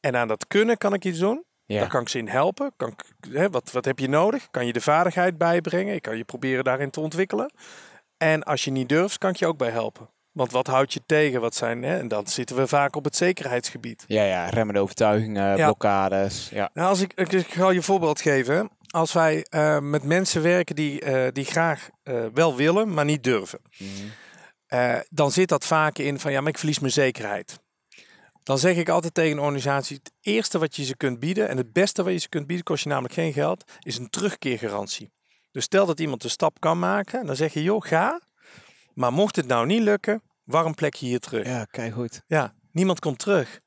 En aan dat kunnen kan ik iets doen. ja. Daar kan ik ze in helpen. Kan ik, hè, wat, wat heb je nodig? Kan je de vaardigheid bijbrengen? Ik kan je proberen daarin te ontwikkelen. En als je niet durft, kan ik je ook bij helpen. Want wat houdt je tegen? Wat zijn, hè? En dan zitten we vaak op het zekerheidsgebied. Ja, ja, remmende overtuigingen, Ja. blokkades. Ja. Nou, als ik, ik, ga je een voorbeeld geven. Als wij eh, met mensen werken die, eh, die graag eh, wel willen, maar niet durven. eh, dan zit dat vaak in van ja, maar ik verlies mijn zekerheid. Dan zeg ik altijd tegen een organisatie: het eerste wat je ze kunt bieden en het beste wat je ze kunt bieden, kost je namelijk geen geld, is een terugkeergarantie. Dus stel dat iemand de stap kan maken, dan zeg je: joh, ga. Maar mocht het nou niet lukken, warm plekje hier terug. Ja, ja, kijk goed. niemand komt terug.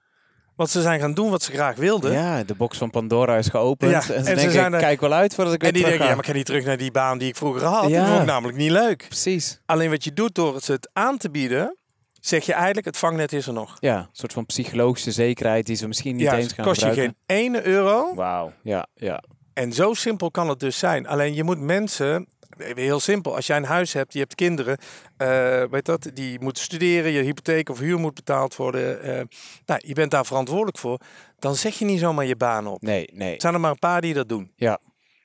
Want ze zijn gaan doen wat ze graag wilden. Ja, de box van Pandora is geopend. Ja, en ze en ze denken, zijn er- kijk wel uit voordat ik weer En die denken, ga. ja, maar ik ga niet terug naar die baan die ik vroeger had. Ja. Dat vond ik namelijk niet leuk. Precies. Alleen wat je doet door het het aan te bieden, zeg je eigenlijk, het vangnet is er nog. Ja, een soort van psychologische zekerheid die ze misschien niet ja, eens gaan kost je gebruiken. geen ene euro. Wauw, ja, ja. En zo simpel kan het dus zijn. Alleen je moet mensen, heel simpel, als jij een huis hebt, je hebt kinderen, eh, weet dat, die moeten studeren, je hypotheek of huur moet betaald worden. eh, nou, je bent daar verantwoordelijk voor. Dan zeg je niet zomaar je baan op. Nee, nee. Zijn er maar een paar die dat doen.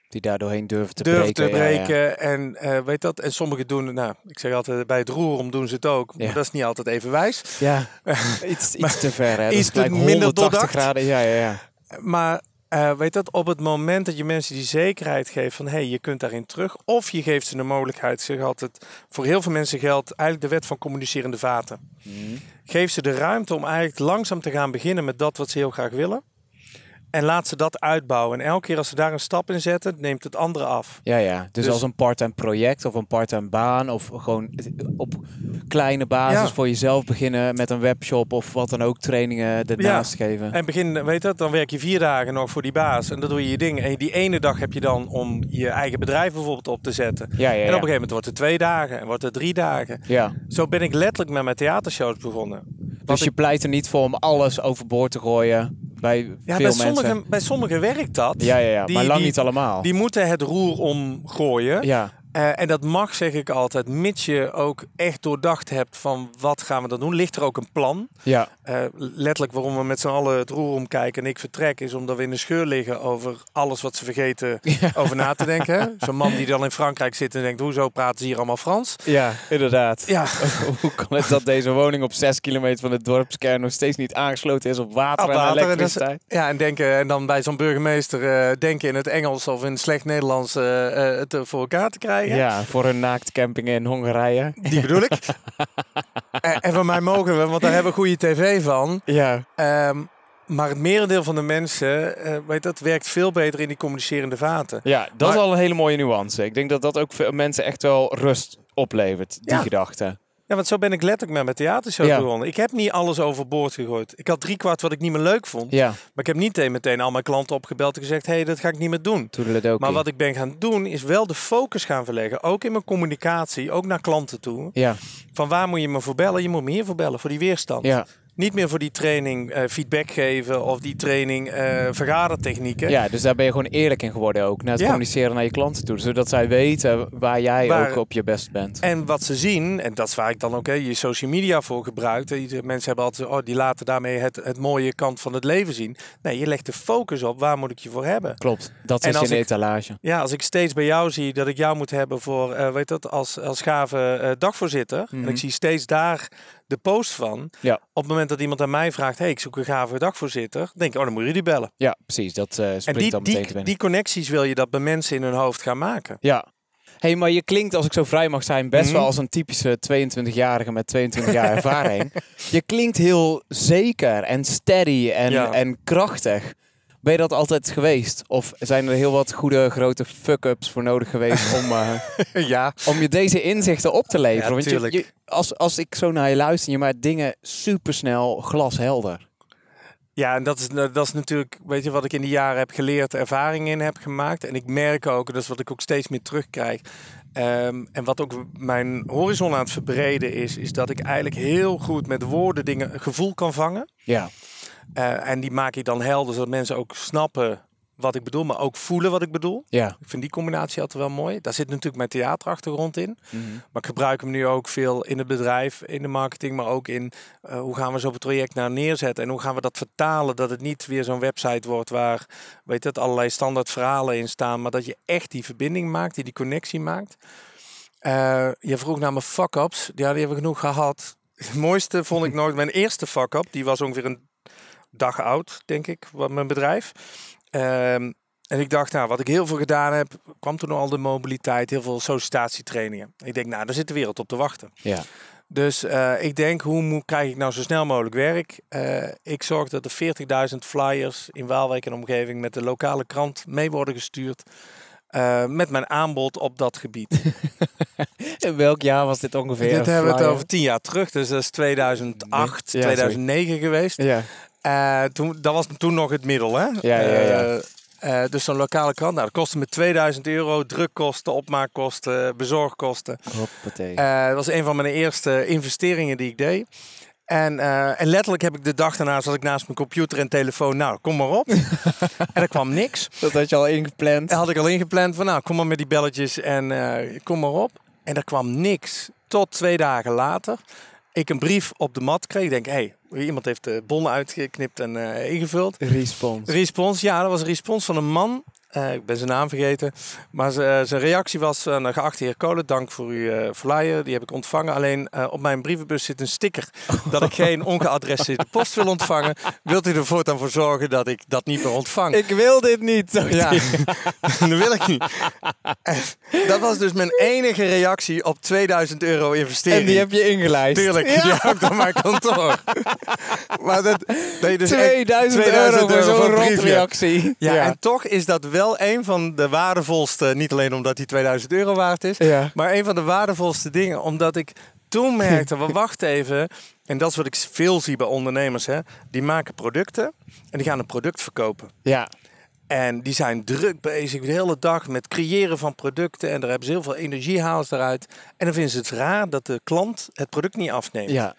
Die daar doorheen durven te durven breken. te ja, ja. breken. En eh, weet dat, en sommigen doen, nou, ik zeg altijd, bij het roerom doen ze het ook. Ja. Maar dat is niet altijd even wijs. Ja, iets, iets te ver. Hè. Iets te minder 180 doordacht. graden. Ja, ja, ja. Maar eh, weet dat, op het moment dat je mensen die zekerheid geeft van hé, hey, je kunt daarin terug. Of je geeft ze de mogelijkheid, ik zeg altijd, voor heel veel mensen geldt eigenlijk de wet van communicerende vaten. Mhm. Geef ze de ruimte om eigenlijk langzaam te gaan beginnen met dat wat ze heel graag willen. En laat ze dat uitbouwen. En elke keer als ze daar een stap in zetten, neemt het andere af. Ja, ja. Dus, Dus- als een part-time project of een part-time baan of gewoon op kleine basis Ja. voor jezelf beginnen met een webshop of wat dan ook trainingen ernaast geven. En begin, weet dat, dan werk je vier dagen nog voor die baas. En dan doe je je ding. En die ene dag heb je dan om je eigen bedrijf bijvoorbeeld op te zetten. Ja, ja, En op een ja. gegeven moment wordt het twee dagen en wordt het drie dagen. ja. Zo ben ik letterlijk met mijn theatershows begonnen. Dus je ik- pleit er niet voor om alles overboord te gooien bij ja, veel bij, mensen. sommigen, bij sommigen werkt dat. Ja, ja, ja. Die- maar lang die- niet allemaal. Die moeten het roer omgooien. ja, Eh, en dat mag, zeg ik altijd, mits je ook echt doordacht hebt van wat gaan we dan doen. Ligt er ook een plan? ja, Eh, letterlijk waarom we met z'n allen het roer omkijken en ik vertrek, is omdat we in de scheur liggen over alles wat ze vergeten over na te denken. Zo'n man die dan in Frankrijk zit en denkt, hoezo praten ze hier allemaal Frans? ja, inderdaad. Ja, Hoe kan het dat deze woning op 6 kilometer van de dorpskern nog steeds niet aangesloten is op water Op en is- elektriciteit? ja en, denken, en dan bij zo'n burgemeester eh, denken in het Engels of in slecht Nederlands het voor elkaar te krijgen. Ja, voor een naaktcamping in Hongarije. Die bedoel ik. en, en van mij mogen we, want daar hebben we goede tv van. Ja, Ehm, maar het merendeel van de mensen, eh, weet dat, werkt veel beter in die communicerende vaten. ja dat Maar- is al een hele mooie nuance. Ik denk dat dat ook veel mensen echt wel rust oplevert, die Ja. gedachte. Ja, want zo ben ik letterlijk met mijn theatershow Ja. begonnen. Ik heb niet alles overboord gegooid. Ik had drie kwart wat ik niet meer leuk vond. Ja, Maar ik heb niet meteen, al mijn klanten opgebeld en gezegd... hé, hey, dat ga ik niet meer doen. toedeledokie. Maar wat ik ben gaan doen, is wel de focus gaan verleggen. Ook in mijn communicatie, ook naar klanten toe. Ja, Van waar moet je me voor bellen? Je moet me hiervoor bellen, voor die weerstand. ja. Niet meer voor die training eh, feedback geven of die training eh vergadertechnieken. ja, dus daar ben je gewoon eerlijk in geworden ook. Naar het Ja. communiceren naar je klanten toe. Zodat zij weten waar jij Waar- ook op je best bent. En wat ze zien, en dat is waar ik dan ook hè, je social media voor. Iedere- Mensen hebben altijd, oh, die laten daarmee het, het mooie kant van het leven zien. Nee, je legt de focus op, waar moet ik je voor hebben? Klopt, dat En is in ik- etalage. Ja, als ik steeds bij jou zie dat ik jou moet hebben voor, eh, weet dat, als, als gave dagvoorzitter. En Mhm. ik zie steeds daar de post van. Ja. Op het moment dat iemand aan mij vraagt, hey, ik zoek een gave dagvoorzitter. denk ik, oh, dan moet je die bellen. Ja, precies. Dat En springt die, dan meteen te die, die connecties wil je dat bij mensen in hun hoofd gaan maken. Ja. hey, maar je klinkt, als ik zo vrij mag zijn, best Mhm. wel als een typische 22-jarige met 22 jaar ervaring. Je klinkt heel zeker en steady en, Ja. en krachtig. Ben je dat altijd geweest? Of zijn er heel wat goede grote fuck-ups voor nodig geweest om, eh, ja, om je deze inzichten op te leveren? Ja, Want je, als, als ik zo naar je luister, je maakt dingen supersnel glashelder. Ja, en dat is, dat is natuurlijk, weet je, wat ik in die jaren heb geleerd, ervaring in heb gemaakt. En ik merk ook, dat is wat ik ook steeds meer terugkrijg. ehm, en wat ook mijn horizon aan het verbreden is, is dat ik eigenlijk heel goed met woorden dingen, gevoel kan vangen. Ja, Eh, en die maak ik dan helder, zodat mensen ook snappen wat ik bedoel, maar ook voelen wat ik bedoel. ja. Ik vind die combinatie altijd wel mooi. Daar zit natuurlijk mijn theaterachtergrond in. Mhm. Maar ik gebruik hem nu ook veel in het bedrijf, in de marketing, maar ook in eh, hoe gaan we zo'n project nou neerzetten en hoe gaan we dat vertalen dat het niet weer zo'n website wordt waar, weet het, allerlei standaard verhalen in staan, maar dat je echt die verbinding maakt, die die connectie maakt. Eh, je vroeg naar mijn fuck-ups. Ja, die hebben we genoeg gehad. Het mooiste vond ik nooit mijn eerste fuck-up. Die was ongeveer een dag oud, denk ik, wat mijn bedrijf. Ehm, en ik dacht, nou, wat ik heel veel gedaan heb, kwam toen al de mobiliteit, heel veel sollicitatietrainingen. Ik denk, nou, daar zit de wereld op te wachten. ja. Dus eh, ik denk, hoe moet, krijg ik nou zo snel mogelijk werk? Eh, ik zorg dat er 40.000 flyers in Waalwijk en omgeving met de lokale krant mee worden gestuurd. eh, met mijn aanbod op dat gebied. In welk jaar was dit ongeveer? Dit hebben we het over tien jaar terug, dus dat is 2008, Ja, 2009 geweest. Ja. Eh, toen, dat was toen nog het middel, hè? Ja, ja, ja. Eh, eh, dus zo'n lokale krant, nou, dat kostte me 2000 euro. Drukkosten, opmaakkosten, bezorgkosten. Hoppatee. Dat was een van mijn eerste investeringen die ik deed. En, en letterlijk heb ik de dag daarna zat ik naast mijn computer en telefoon. Nou, kom maar op. en er kwam niks. dat had je al ingepland. En had ik al ingepland van, nou, kom maar met die belletjes en kom maar op. En er kwam niks. Tot twee dagen later. Ik een brief op de mat kreeg. Ik denk, hé, hey, iemand heeft de bonnen uitgeknipt en eh, ingevuld. Respons. Respons, ja, dat was een respons van een man. Eh, ik ben zijn naam vergeten. Maar eh, zijn reactie was: uh, Geachte heer Kolen, dank voor uw eh, flyer. Die heb ik ontvangen. Alleen op mijn brievenbus zit een sticker dat ik geen ongeadresseerde post wil ontvangen. Wilt u er voortaan voor zorgen dat ik dat niet meer ontvang? Ik wil dit niet. Ja, dat wil ik niet. Dat was dus mijn enige reactie op 2000 euro investering. En die heb je ingelijst. Tuurlijk, Ja. die hangt op mijn kantoor. maar dat, dat je dus echt 2000, euro voor zo'n rotreactie. Ja, en toch is dat wel een van de waardevolste, niet alleen omdat die 2000 euro waard is, Ja. maar een van de waardevolste dingen, omdat ik toen merkte, we wacht even, en dat is wat ik veel zie bij ondernemers, hè, die maken producten en die gaan een product verkopen. Ja. En die zijn druk bezig de hele dag met creëren van producten. En daar hebben ze heel veel energie ze eruit. En dan vinden ze het raar dat de klant het product niet afneemt. Ja.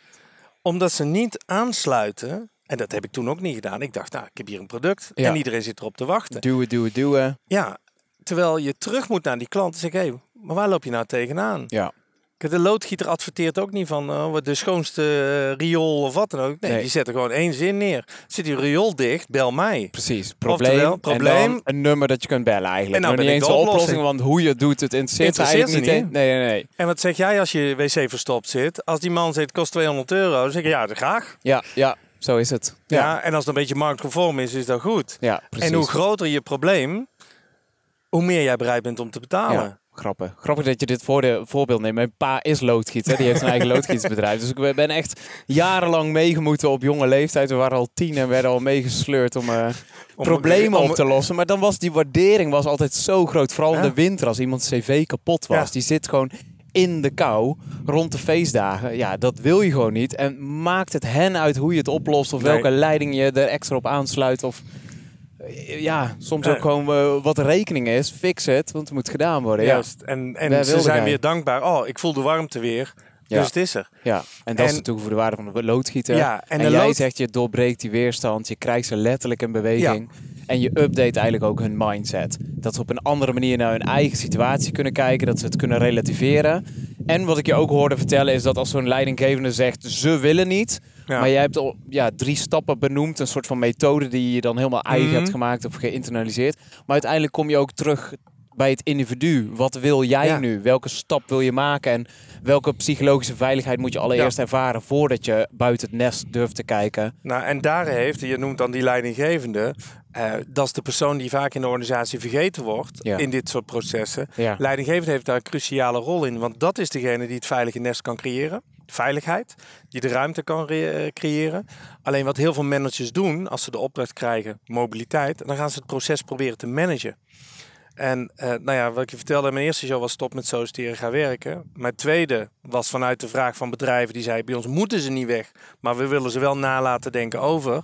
Omdat ze niet aansluiten. En dat heb ik toen ook niet gedaan. Ik dacht, nou, ik heb hier een product. Ja. En iedereen zit erop te wachten. Duwen, duwen, duwen. Ja, terwijl je terug moet naar die klant. En zeg, hé, hey, maar waar loop je nou tegenaan? Ja. De loodgieter adverteert ook niet van oh, de schoonste eh, riool of wat dan ook. Nee, Nee. die zetten gewoon één zin neer. Zit die riool dicht, bel mij. Precies. Probleem. Oftewel, probleem. dan een nummer dat je kunt bellen eigenlijk. En nou Nog ben niet eens de oplossing, oplossing. want hoe je het doet, het interesseert, ze Interesseert eigenlijk ze niet. hè? Nee, nee, nee. En wat zeg jij als je wc verstopt zit? Als die man zegt, kost 200 euro, dan zeg je, ja, dat graag. Ja, ja, zo is het. Ja. Ja, en als het een beetje marktconform is, is dat goed. ja precies. En hoe groter je probleem, hoe meer jij bereid bent om te betalen. Ja, grappig. Grappig dat je dit voor de, voorbeeld neemt. Mijn pa is loodgieter. Die heeft een eigen loodgietersbedrijf. Dus ik ben echt jarenlang meegemoeten op jonge leeftijd. We waren al tien en werden al meegesleurd om eh, Om- problemen om- op te lossen. Maar dan was die waardering was altijd zo groot. Vooral in Ja. de winter als iemands cv kapot was. Ja. Die zit gewoon in de kou rond de feestdagen. Ja, dat wil je gewoon niet. En maakt het hen uit hoe je het oplost of Nee. welke leiding je er extra op aansluit. Of eh, ja, soms ook Eh. gewoon eh, wat de rekening is. Fix het, want het moet gedaan worden. Ja. Juist. En, en Wij ze zijn weer dankbaar. Oh, ik voel de warmte weer. Ja. Dus het is er. Ja, en dat is En- natuurlijk voor de waarde van de loodgieter. Ja, en en de jij lood- zegt je doorbreekt die weerstand, je krijgt ze letterlijk in beweging. En je update eigenlijk ook hun mindset. Dat ze op een andere manier naar hun eigen situatie kunnen kijken, dat ze het kunnen relativeren. En wat ik je ook hoorde vertellen is dat als zo'n leidinggevende zegt ze willen niet, Ja. maar jij hebt al ja, drie stappen benoemd, een soort van methode die je dan helemaal eigen Mhm. hebt gemaakt of geïnternaliseerd. Maar uiteindelijk kom je ook terug bij het individu. Wat wil jij Ja. nu? Welke stap wil je maken? En welke psychologische veiligheid moet je allereerst ervaren voordat je buiten het nest durft te kijken? Nou, en daar heeft, je noemt dan die leidinggevende, eh, dat is de persoon die vaak in de organisatie vergeten wordt Ja. in dit soort processen. Ja. Leidinggevende heeft daar een cruciale rol in, want dat is degene die het veilige nest kan creëren. Veiligheid, die de ruimte kan eh, creëren. Alleen wat heel veel managers doen, als ze de opdracht krijgen, mobiliteit, dan gaan ze het proces proberen te managen. En eh, nou ja, wat ik je vertelde, mijn eerste show was stop met solliciteren, ga werken. Mijn tweede was vanuit de vraag van bedrijven die zeiden, bij ons moeten ze niet weg, maar we willen ze wel nalaten denken over.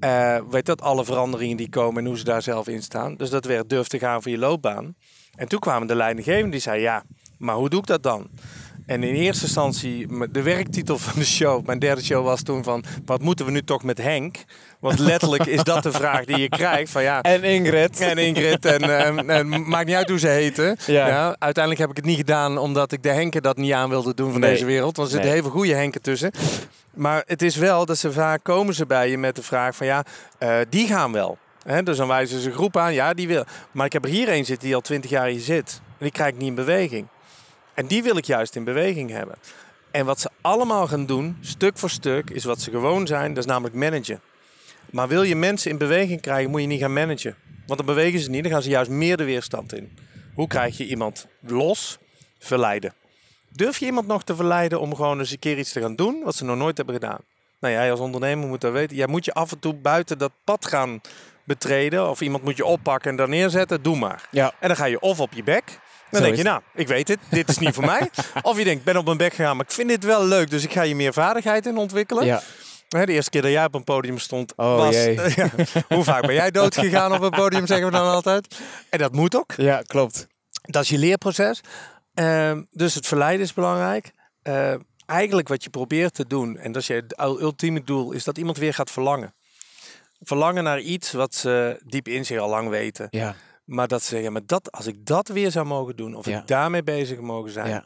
Eh, weet dat, alle veranderingen die komen en hoe ze daar zelf in staan. Dus dat werd durf te gaan voor je loopbaan. En toen kwamen de leidinggevenden die zei, ja, maar hoe doe ik dat dan? En in eerste instantie, de werktitel van de show, mijn derde show was toen van, wat moeten we nu toch met Henk? Want letterlijk is dat de vraag die je krijgt van ja, En Ingrid. en Ingrid en, ehm, en maakt niet uit hoe ze heten. Ja. Ja. uiteindelijk heb ik het niet gedaan omdat ik de Henken dat niet aan wilde doen van Nee. deze wereld. Want er zitten Nee. heel veel goede Henken tussen. Maar het is wel dat ze vaak komen ze bij je met de vraag van ja, eh, die gaan wel. Dus dan wijzen ze een groep aan, ja die wil. Maar ik heb er hier een zitten die al twintig jaar hier zit. En die krijg ik niet in beweging. En die wil ik juist in beweging hebben. En wat ze allemaal gaan doen, stuk voor stuk, is wat ze gewoon zijn. Dat is namelijk managen. Maar wil je mensen in beweging krijgen, moet je niet gaan managen. Want dan bewegen ze niet, dan gaan ze juist meer de weerstand in. Hoe krijg je iemand los? Verleiden. Durf je iemand nog te verleiden om gewoon eens een keer iets te gaan doen wat ze nog nooit hebben gedaan? Nou, jij als ondernemer moet dat weten. Jij moet je af en toe buiten dat pad gaan betreden. Of iemand moet je oppakken en daar neerzetten. Doe maar. Ja. En dan ga je of op je bek. Dan Zo denk je, nou, ik weet het, dit is niet voor mij. Of je denkt, ik ben op mijn bek gegaan, maar ik vind dit wel leuk, dus ik ga je meer vaardigheid in ontwikkelen. Ja. De eerste keer dat jij op een podium stond, Oh, was... Ja, hoe vaak ben jij dood gegaan op een podium, zeggen we dan altijd. En dat moet ook. ja, klopt. Dat is je leerproces. Ehm, dus het verleiden is belangrijk. Eh, eigenlijk wat je probeert te doen, en dat is je ul- ultieme doel, is dat iemand weer gaat verlangen. Verlangen naar iets wat ze diep in zich al lang weten. Ja, Maar dat ze zeggen, maar dat, als ik dat weer zou mogen doen, of Ja. ik daarmee bezig mogen zijn.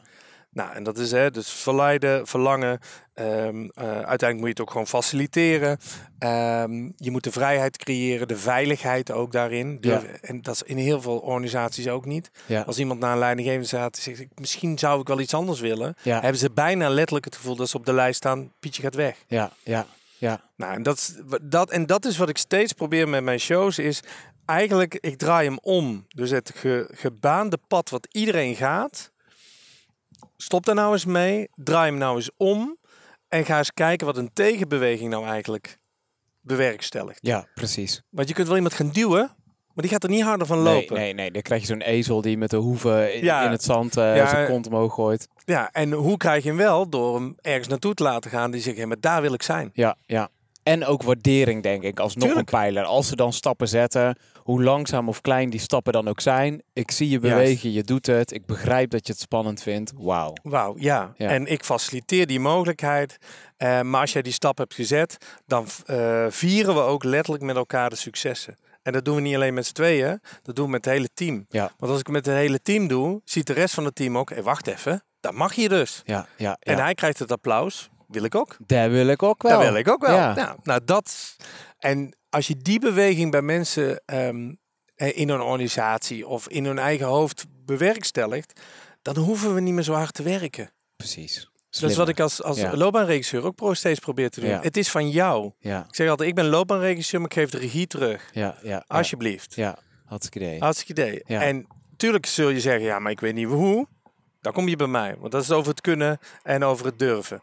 Nou, en dat is hè, dus verleiden, verlangen. Ehm, eh, uiteindelijk moet je het ook gewoon faciliteren. Ehm, je moet de vrijheid creëren, de veiligheid ook daarin. Durf- En dat is in heel veel organisaties ook niet. ja. Als iemand naar een leidinggevende staat en zegt, ik- misschien zou ik wel iets anders willen. Ja. Hebben ze bijna letterlijk het gevoel dat ze op de lijst staan, Pietje gaat weg. Ja, ja, ja. Nou, en dat, is- dat, en dat is wat ik steeds probeer met mijn shows, is eigenlijk, ik draai hem om. Dus het ge- gebaande pad wat iedereen gaat, stop daar nou eens mee, draai hem nou eens om en ga eens kijken wat een tegenbeweging nou eigenlijk bewerkstelligt. Ja, precies. Want je kunt wel iemand gaan duwen, maar die gaat er niet harder van Nee, lopen. nee, nee. Dan krijg je zo'n ezel die met de hoeven in, Ja. in het zand Ja, zijn kont omhoog gooit. Ja, en hoe krijg je hem wel? Door hem ergens naartoe te laten gaan die zegt, "Hé, maar daar wil ik zijn. Ja, ja. En ook waardering, denk ik, als nog een pijler. Als ze dan stappen zetten, hoe langzaam of klein die stappen dan ook zijn. Ik zie je Juist. bewegen, je doet het. Ik begrijp dat je het spannend vindt. Wauw. Wauw, ja. Ja. En ik faciliteer die mogelijkheid. Eh, maar als jij die stap hebt gezet, dan eh, vieren we ook letterlijk met elkaar de successen. En dat doen we niet alleen met z'n tweeën, dat doen we met het hele team. Ja. Want als ik het met het hele team doe, ziet de rest van het team ook, hé, wacht even, dat mag je dus. Ja, ja, En hij krijgt het applaus, wil ik ook. Daar wil ik ook wel. Dat wil ik ook wel. Ja. Nou, nou, dat. En als je die beweging bij mensen ehm, eh, in een organisatie of in hun eigen hoofd bewerkstelligt, dan hoeven we niet meer zo hard te werken. Precies. Dat is Slimmer. wat ik als, als Ja. loopbaanregisseur ook pro- steeds probeer te doen. Ja. Het is van jou. Ja, Ik zeg altijd, ik ben loopbaanregisseur, maar ik geef de regie terug. ja, ja. Alsjeblieft. Ja, hartstikke idee. Hartstikke idee. En tuurlijk zul je zeggen, ja, maar ik weet niet hoe. Dan kom je bij mij. Want dat is over het kunnen en over het durven.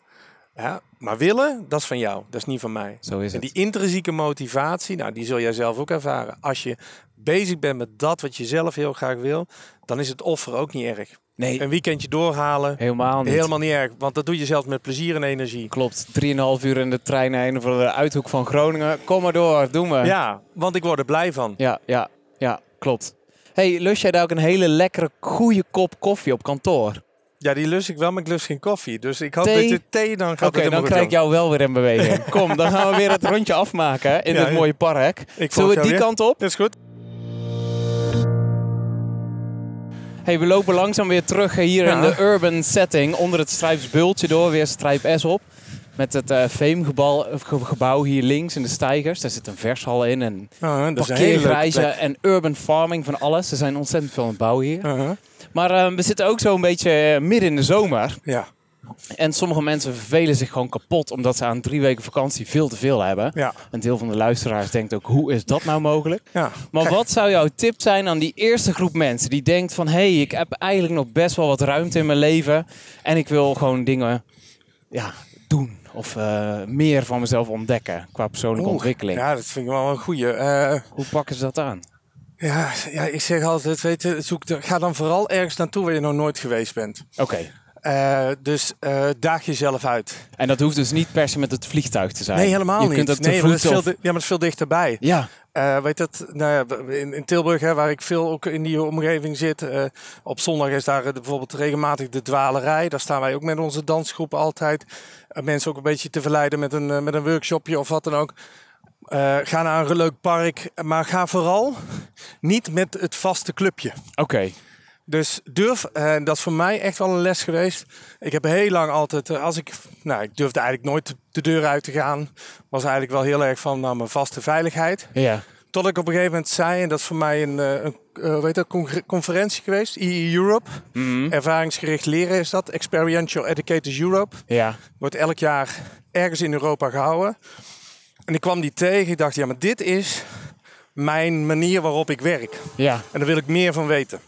Ja, maar willen, dat is van jou. Dat is niet van mij. Zo is En het. die intrinsieke motivatie, nou, die zul jij zelf ook ervaren. Als je bezig bent met dat wat je zelf heel graag wil, dan is het offer ook niet erg. Nee, Een weekendje doorhalen, helemaal niet. helemaal niet erg. Want dat doe je zelfs met plezier en energie. Klopt, 3,5 uur in de trein naar een of andere uithoek van Groningen. Kom maar door, doen we. Ja, want ik word er blij van. ja, ja, ja, klopt. hey, lust jij daar ook een hele lekkere, goede kop koffie op kantoor? Ja, die lust ik wel, maar ik lust geen koffie. Dus ik hoop Thee? dat je thee, dan gaat Oké, dan krijg ik jou wel weer in beweging. Kom, dan gaan we weer het rondje afmaken in Ja, dit mooie park. Ik Zullen we die weer. kant op? Dat is goed. Hey, we lopen langzaam weer terug eh, hier in de urban setting. Onder het strijpsbultje door, weer strijp S op. Met het eh Veemgebouw ge- gebouw hier links in de stijgers. Daar zit een vershal in en Ah, parkeergrijzen plek. en urban farming van alles. Er zijn ontzettend veel aan het bouwen hier. Uh-huh. Maar eh, we zitten ook zo een beetje eh, midden in de zomer. Ja, En sommige mensen vervelen zich gewoon kapot omdat ze aan drie weken vakantie veel te veel hebben. ja, Een deel van de luisteraars denkt ook, hoe is dat nou mogelijk? ja. Maar Kijk, wat zou jouw tip zijn aan die eerste groep mensen die denkt van... hé, hey, ik heb eigenlijk nog best wel wat ruimte in mijn leven... en ik wil gewoon dingen ja, doen of eh, meer van mezelf ontdekken qua persoonlijke Oeh, ontwikkeling. Ja, dat vind ik wel een goeie. Eh, Hoe pakken ze dat aan? ja, ja, ik zeg altijd, weet je, zoek de, ga dan vooral ergens naartoe waar je nog nooit geweest bent. Oké. Eh, dus eh, daag jezelf uit. En dat hoeft dus niet per se met het vliegtuig te zijn. Nee, helemaal je niet. kunt het nee, maar dat, is voet veel, ja, maar dat is veel dichterbij. Ja, Eh, weet dat, nou ja, in, in Tilburg, hè, waar ik veel ook in die omgeving zit. op zondag is daar bijvoorbeeld regelmatig de dwalerij. Daar staan wij ook met onze dansgroep altijd. Mensen ook een beetje te verleiden met een, met een workshopje of wat dan ook. Ga naar een leuk park, maar ga vooral niet met het vaste clubje. oké. Dus durf, en dat is voor mij echt wel een les geweest. Ik heb heel lang altijd, eh, als ik, nou, ik durfde eigenlijk nooit de deur uit te gaan. Was eigenlijk wel heel erg van nou, mijn vaste veiligheid. Ja, Tot ik op een gegeven moment zei, en dat is voor mij een, eh, een eh, weet congre- conferentie geweest, EE Europe. Mhm. Ervaringsgericht leren is dat, Experiential Educators Europe. ja, Wordt elk jaar ergens in Europa gehouden. En ik kwam die tegen, ik dacht, ja, maar dit is mijn manier waarop ik werk. ja. En daar wil ik meer van weten.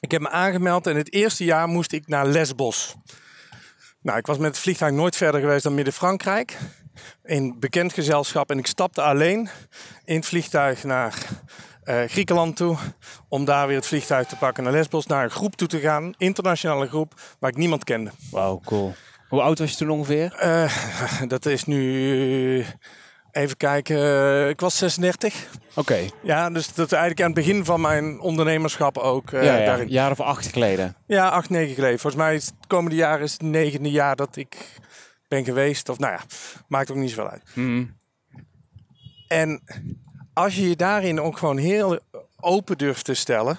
Ik heb me aangemeld en het eerste jaar moest ik naar Lesbos. Nou, ik was met het vliegtuig nooit verder geweest dan Midden-Frankrijk. In bekend gezelschap. En ik stapte alleen in het vliegtuig naar eh, Griekenland toe. Om daar weer het vliegtuig te pakken naar Lesbos. Naar een groep toe te gaan. Internationale groep. Waar ik niemand kende. Wauw, cool. Hoe oud was je toen ongeveer? Eh, dat is nu... Even kijken. eh, ik was 36. Oké, Ja, dus dat eigenlijk aan het begin van mijn ondernemerschap ook. eh, ja, ja, daarin. jaar of acht geleden. Ja, acht, negen geleden. Volgens mij is het komende jaar is het negende jaar dat ik ben geweest. Of nou ja, maakt ook niet zoveel uit. Mhm. En als je je daarin ook gewoon heel open durft te stellen,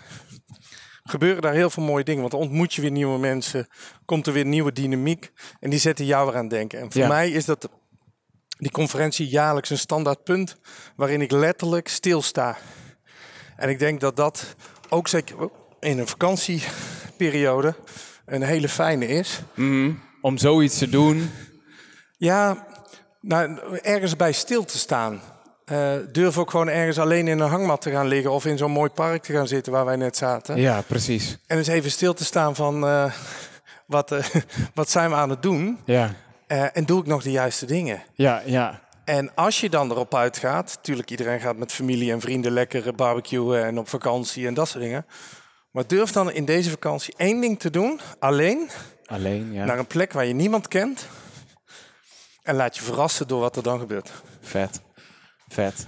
gebeuren daar heel veel mooie dingen. Want dan ontmoet je weer nieuwe mensen, komt er weer nieuwe dynamiek en die zetten jou weer aan denken. En voor Ja. mij is dat die conferentie jaarlijks een standaard punt waarin ik letterlijk stilsta. En ik denk dat dat ook zeker in een vakantieperiode een hele fijne is. Mhm. Om zoiets te doen. Ja, nou, ergens bij stil te staan. Eh, durf ook gewoon ergens alleen in een hangmat te gaan liggen of in zo'n mooi park te gaan zitten waar wij net zaten. Ja, precies. En eens even stil te staan van eh, wat, eh, wat zijn we aan het doen Ja, Eh, en doe ik nog de juiste dingen. ja, ja. En als je dan erop uitgaat, natuurlijk iedereen gaat met familie en vrienden lekker barbecuen en op vakantie en dat soort dingen. Maar durf dan in deze vakantie één ding te doen, alleen, Alleen, ja. naar een plek waar je niemand kent. En laat je verrassen door wat er dan gebeurt. Vet. Vet.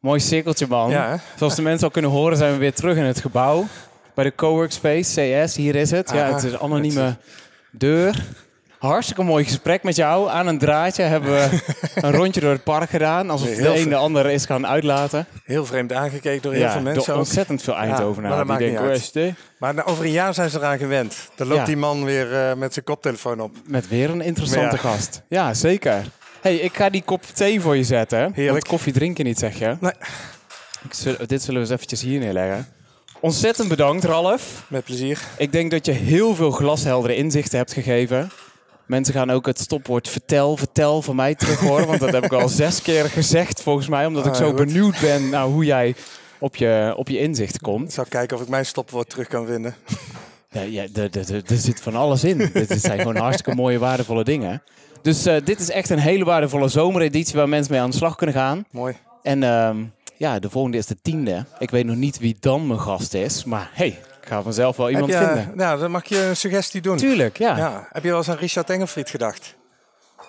Mooi cirkeltje, man. Ja? Zoals de mensen al kunnen horen, zijn we weer terug in het gebouw. Bij de Cowork Space, CS. Hier is het. Ja, Ah, het is een anonieme deur. Hartstikke mooi gesprek met jou. Aan een draadje hebben we een rondje door het park gedaan. Alsof Nee, de een de ander is gaan uitlaten. Heel vreemd aangekeken door heel Ja, veel mensen. door ontzettend veel maar Eindhovenaren. dat die maakt niet denken? Maar over een jaar zijn ze eraan gewend. Dan loopt Ja. die man weer eh, met zijn koptelefoon op. Met weer een interessante Ja. gast. Ja, zeker. hey, ik ga die kop thee voor je zetten. Heerlijk. Want koffie drinken niet, zeg je? Nee. Ik zul- dit zullen we eens eventjes hier neerleggen. Ontzettend bedankt, Ralf. Met plezier. Ik denk dat je heel veel glasheldere inzichten hebt gegeven. Mensen gaan ook het stopwoord vertel, vertel van mij terug horen. Want dat heb ik al zes keer gezegd volgens mij. Omdat ik Ah, zo goed. benieuwd ben naar hoe jij op je, op je inzicht komt. Ik zal kijken of ik mijn stopwoord terug kan vinden. Ja, ja, er- er- er- er zit van alles in. dit zijn gewoon hartstikke mooie, waardevolle dingen. Dus eh, dit is echt een hele waardevolle zomereditie waar mensen mee aan de slag kunnen gaan. Mooi. En ehm, ja, de volgende is de tiende. Ik weet nog niet wie dan mijn gast is. Maar hey, ga vanzelf wel iemand je, vinden. Nou, dan mag je een suggestie doen. Tuurlijk, ja. Ja. Heb je wel eens aan Richard Engelfried gedacht?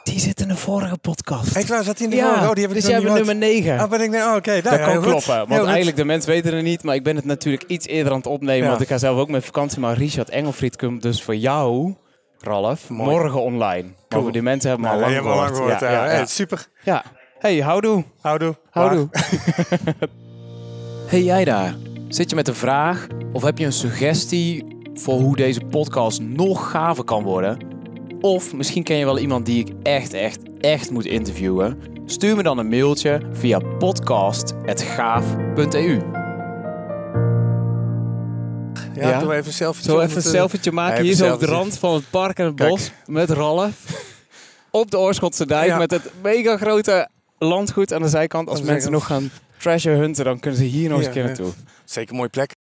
Die zit in de vorige podcast. Echt waar, zat hij in de ja, vorige? Oh, die heb ik dus jij bent nummer 9. Oh, ben ik nou, oh, oké. dat ja, kan kloppen, want Heel goed. eigenlijk de mensen weten het niet, maar ik ben het natuurlijk iets eerder aan het opnemen, Ja. want ik ga zelf ook met vakantie, maar Richard Engelfried komt dus voor jou, Ralf, Mooi. morgen online. Maar Cool. voor die mensen hebben we Nou, al lang we gehoord. lang gehoord. Ja, ja. ja, Hey, super. ja. Hey, houdoe. Houdoe. Houdoe. hey jij daar, zit je met een vraag of heb je een suggestie voor hoe deze podcast nog gaver kan worden? Of misschien ken je wel iemand die ik echt, echt, echt moet interviewen? Stuur me dan een mailtje via podcast.gaaf.eu. Ja, Ja. doe even een selfie. Zo even een selfietje maken hier zo op de rand van het park en het Kijk. bos met Ralf. Op de Oorschotse dijk Ja. met het mega grote landgoed aan de zijkant. Als mensen nog gaan treasure hunten, dan kunnen ze hier nog eens een keer ja. naartoe. Zeker een mooie plek.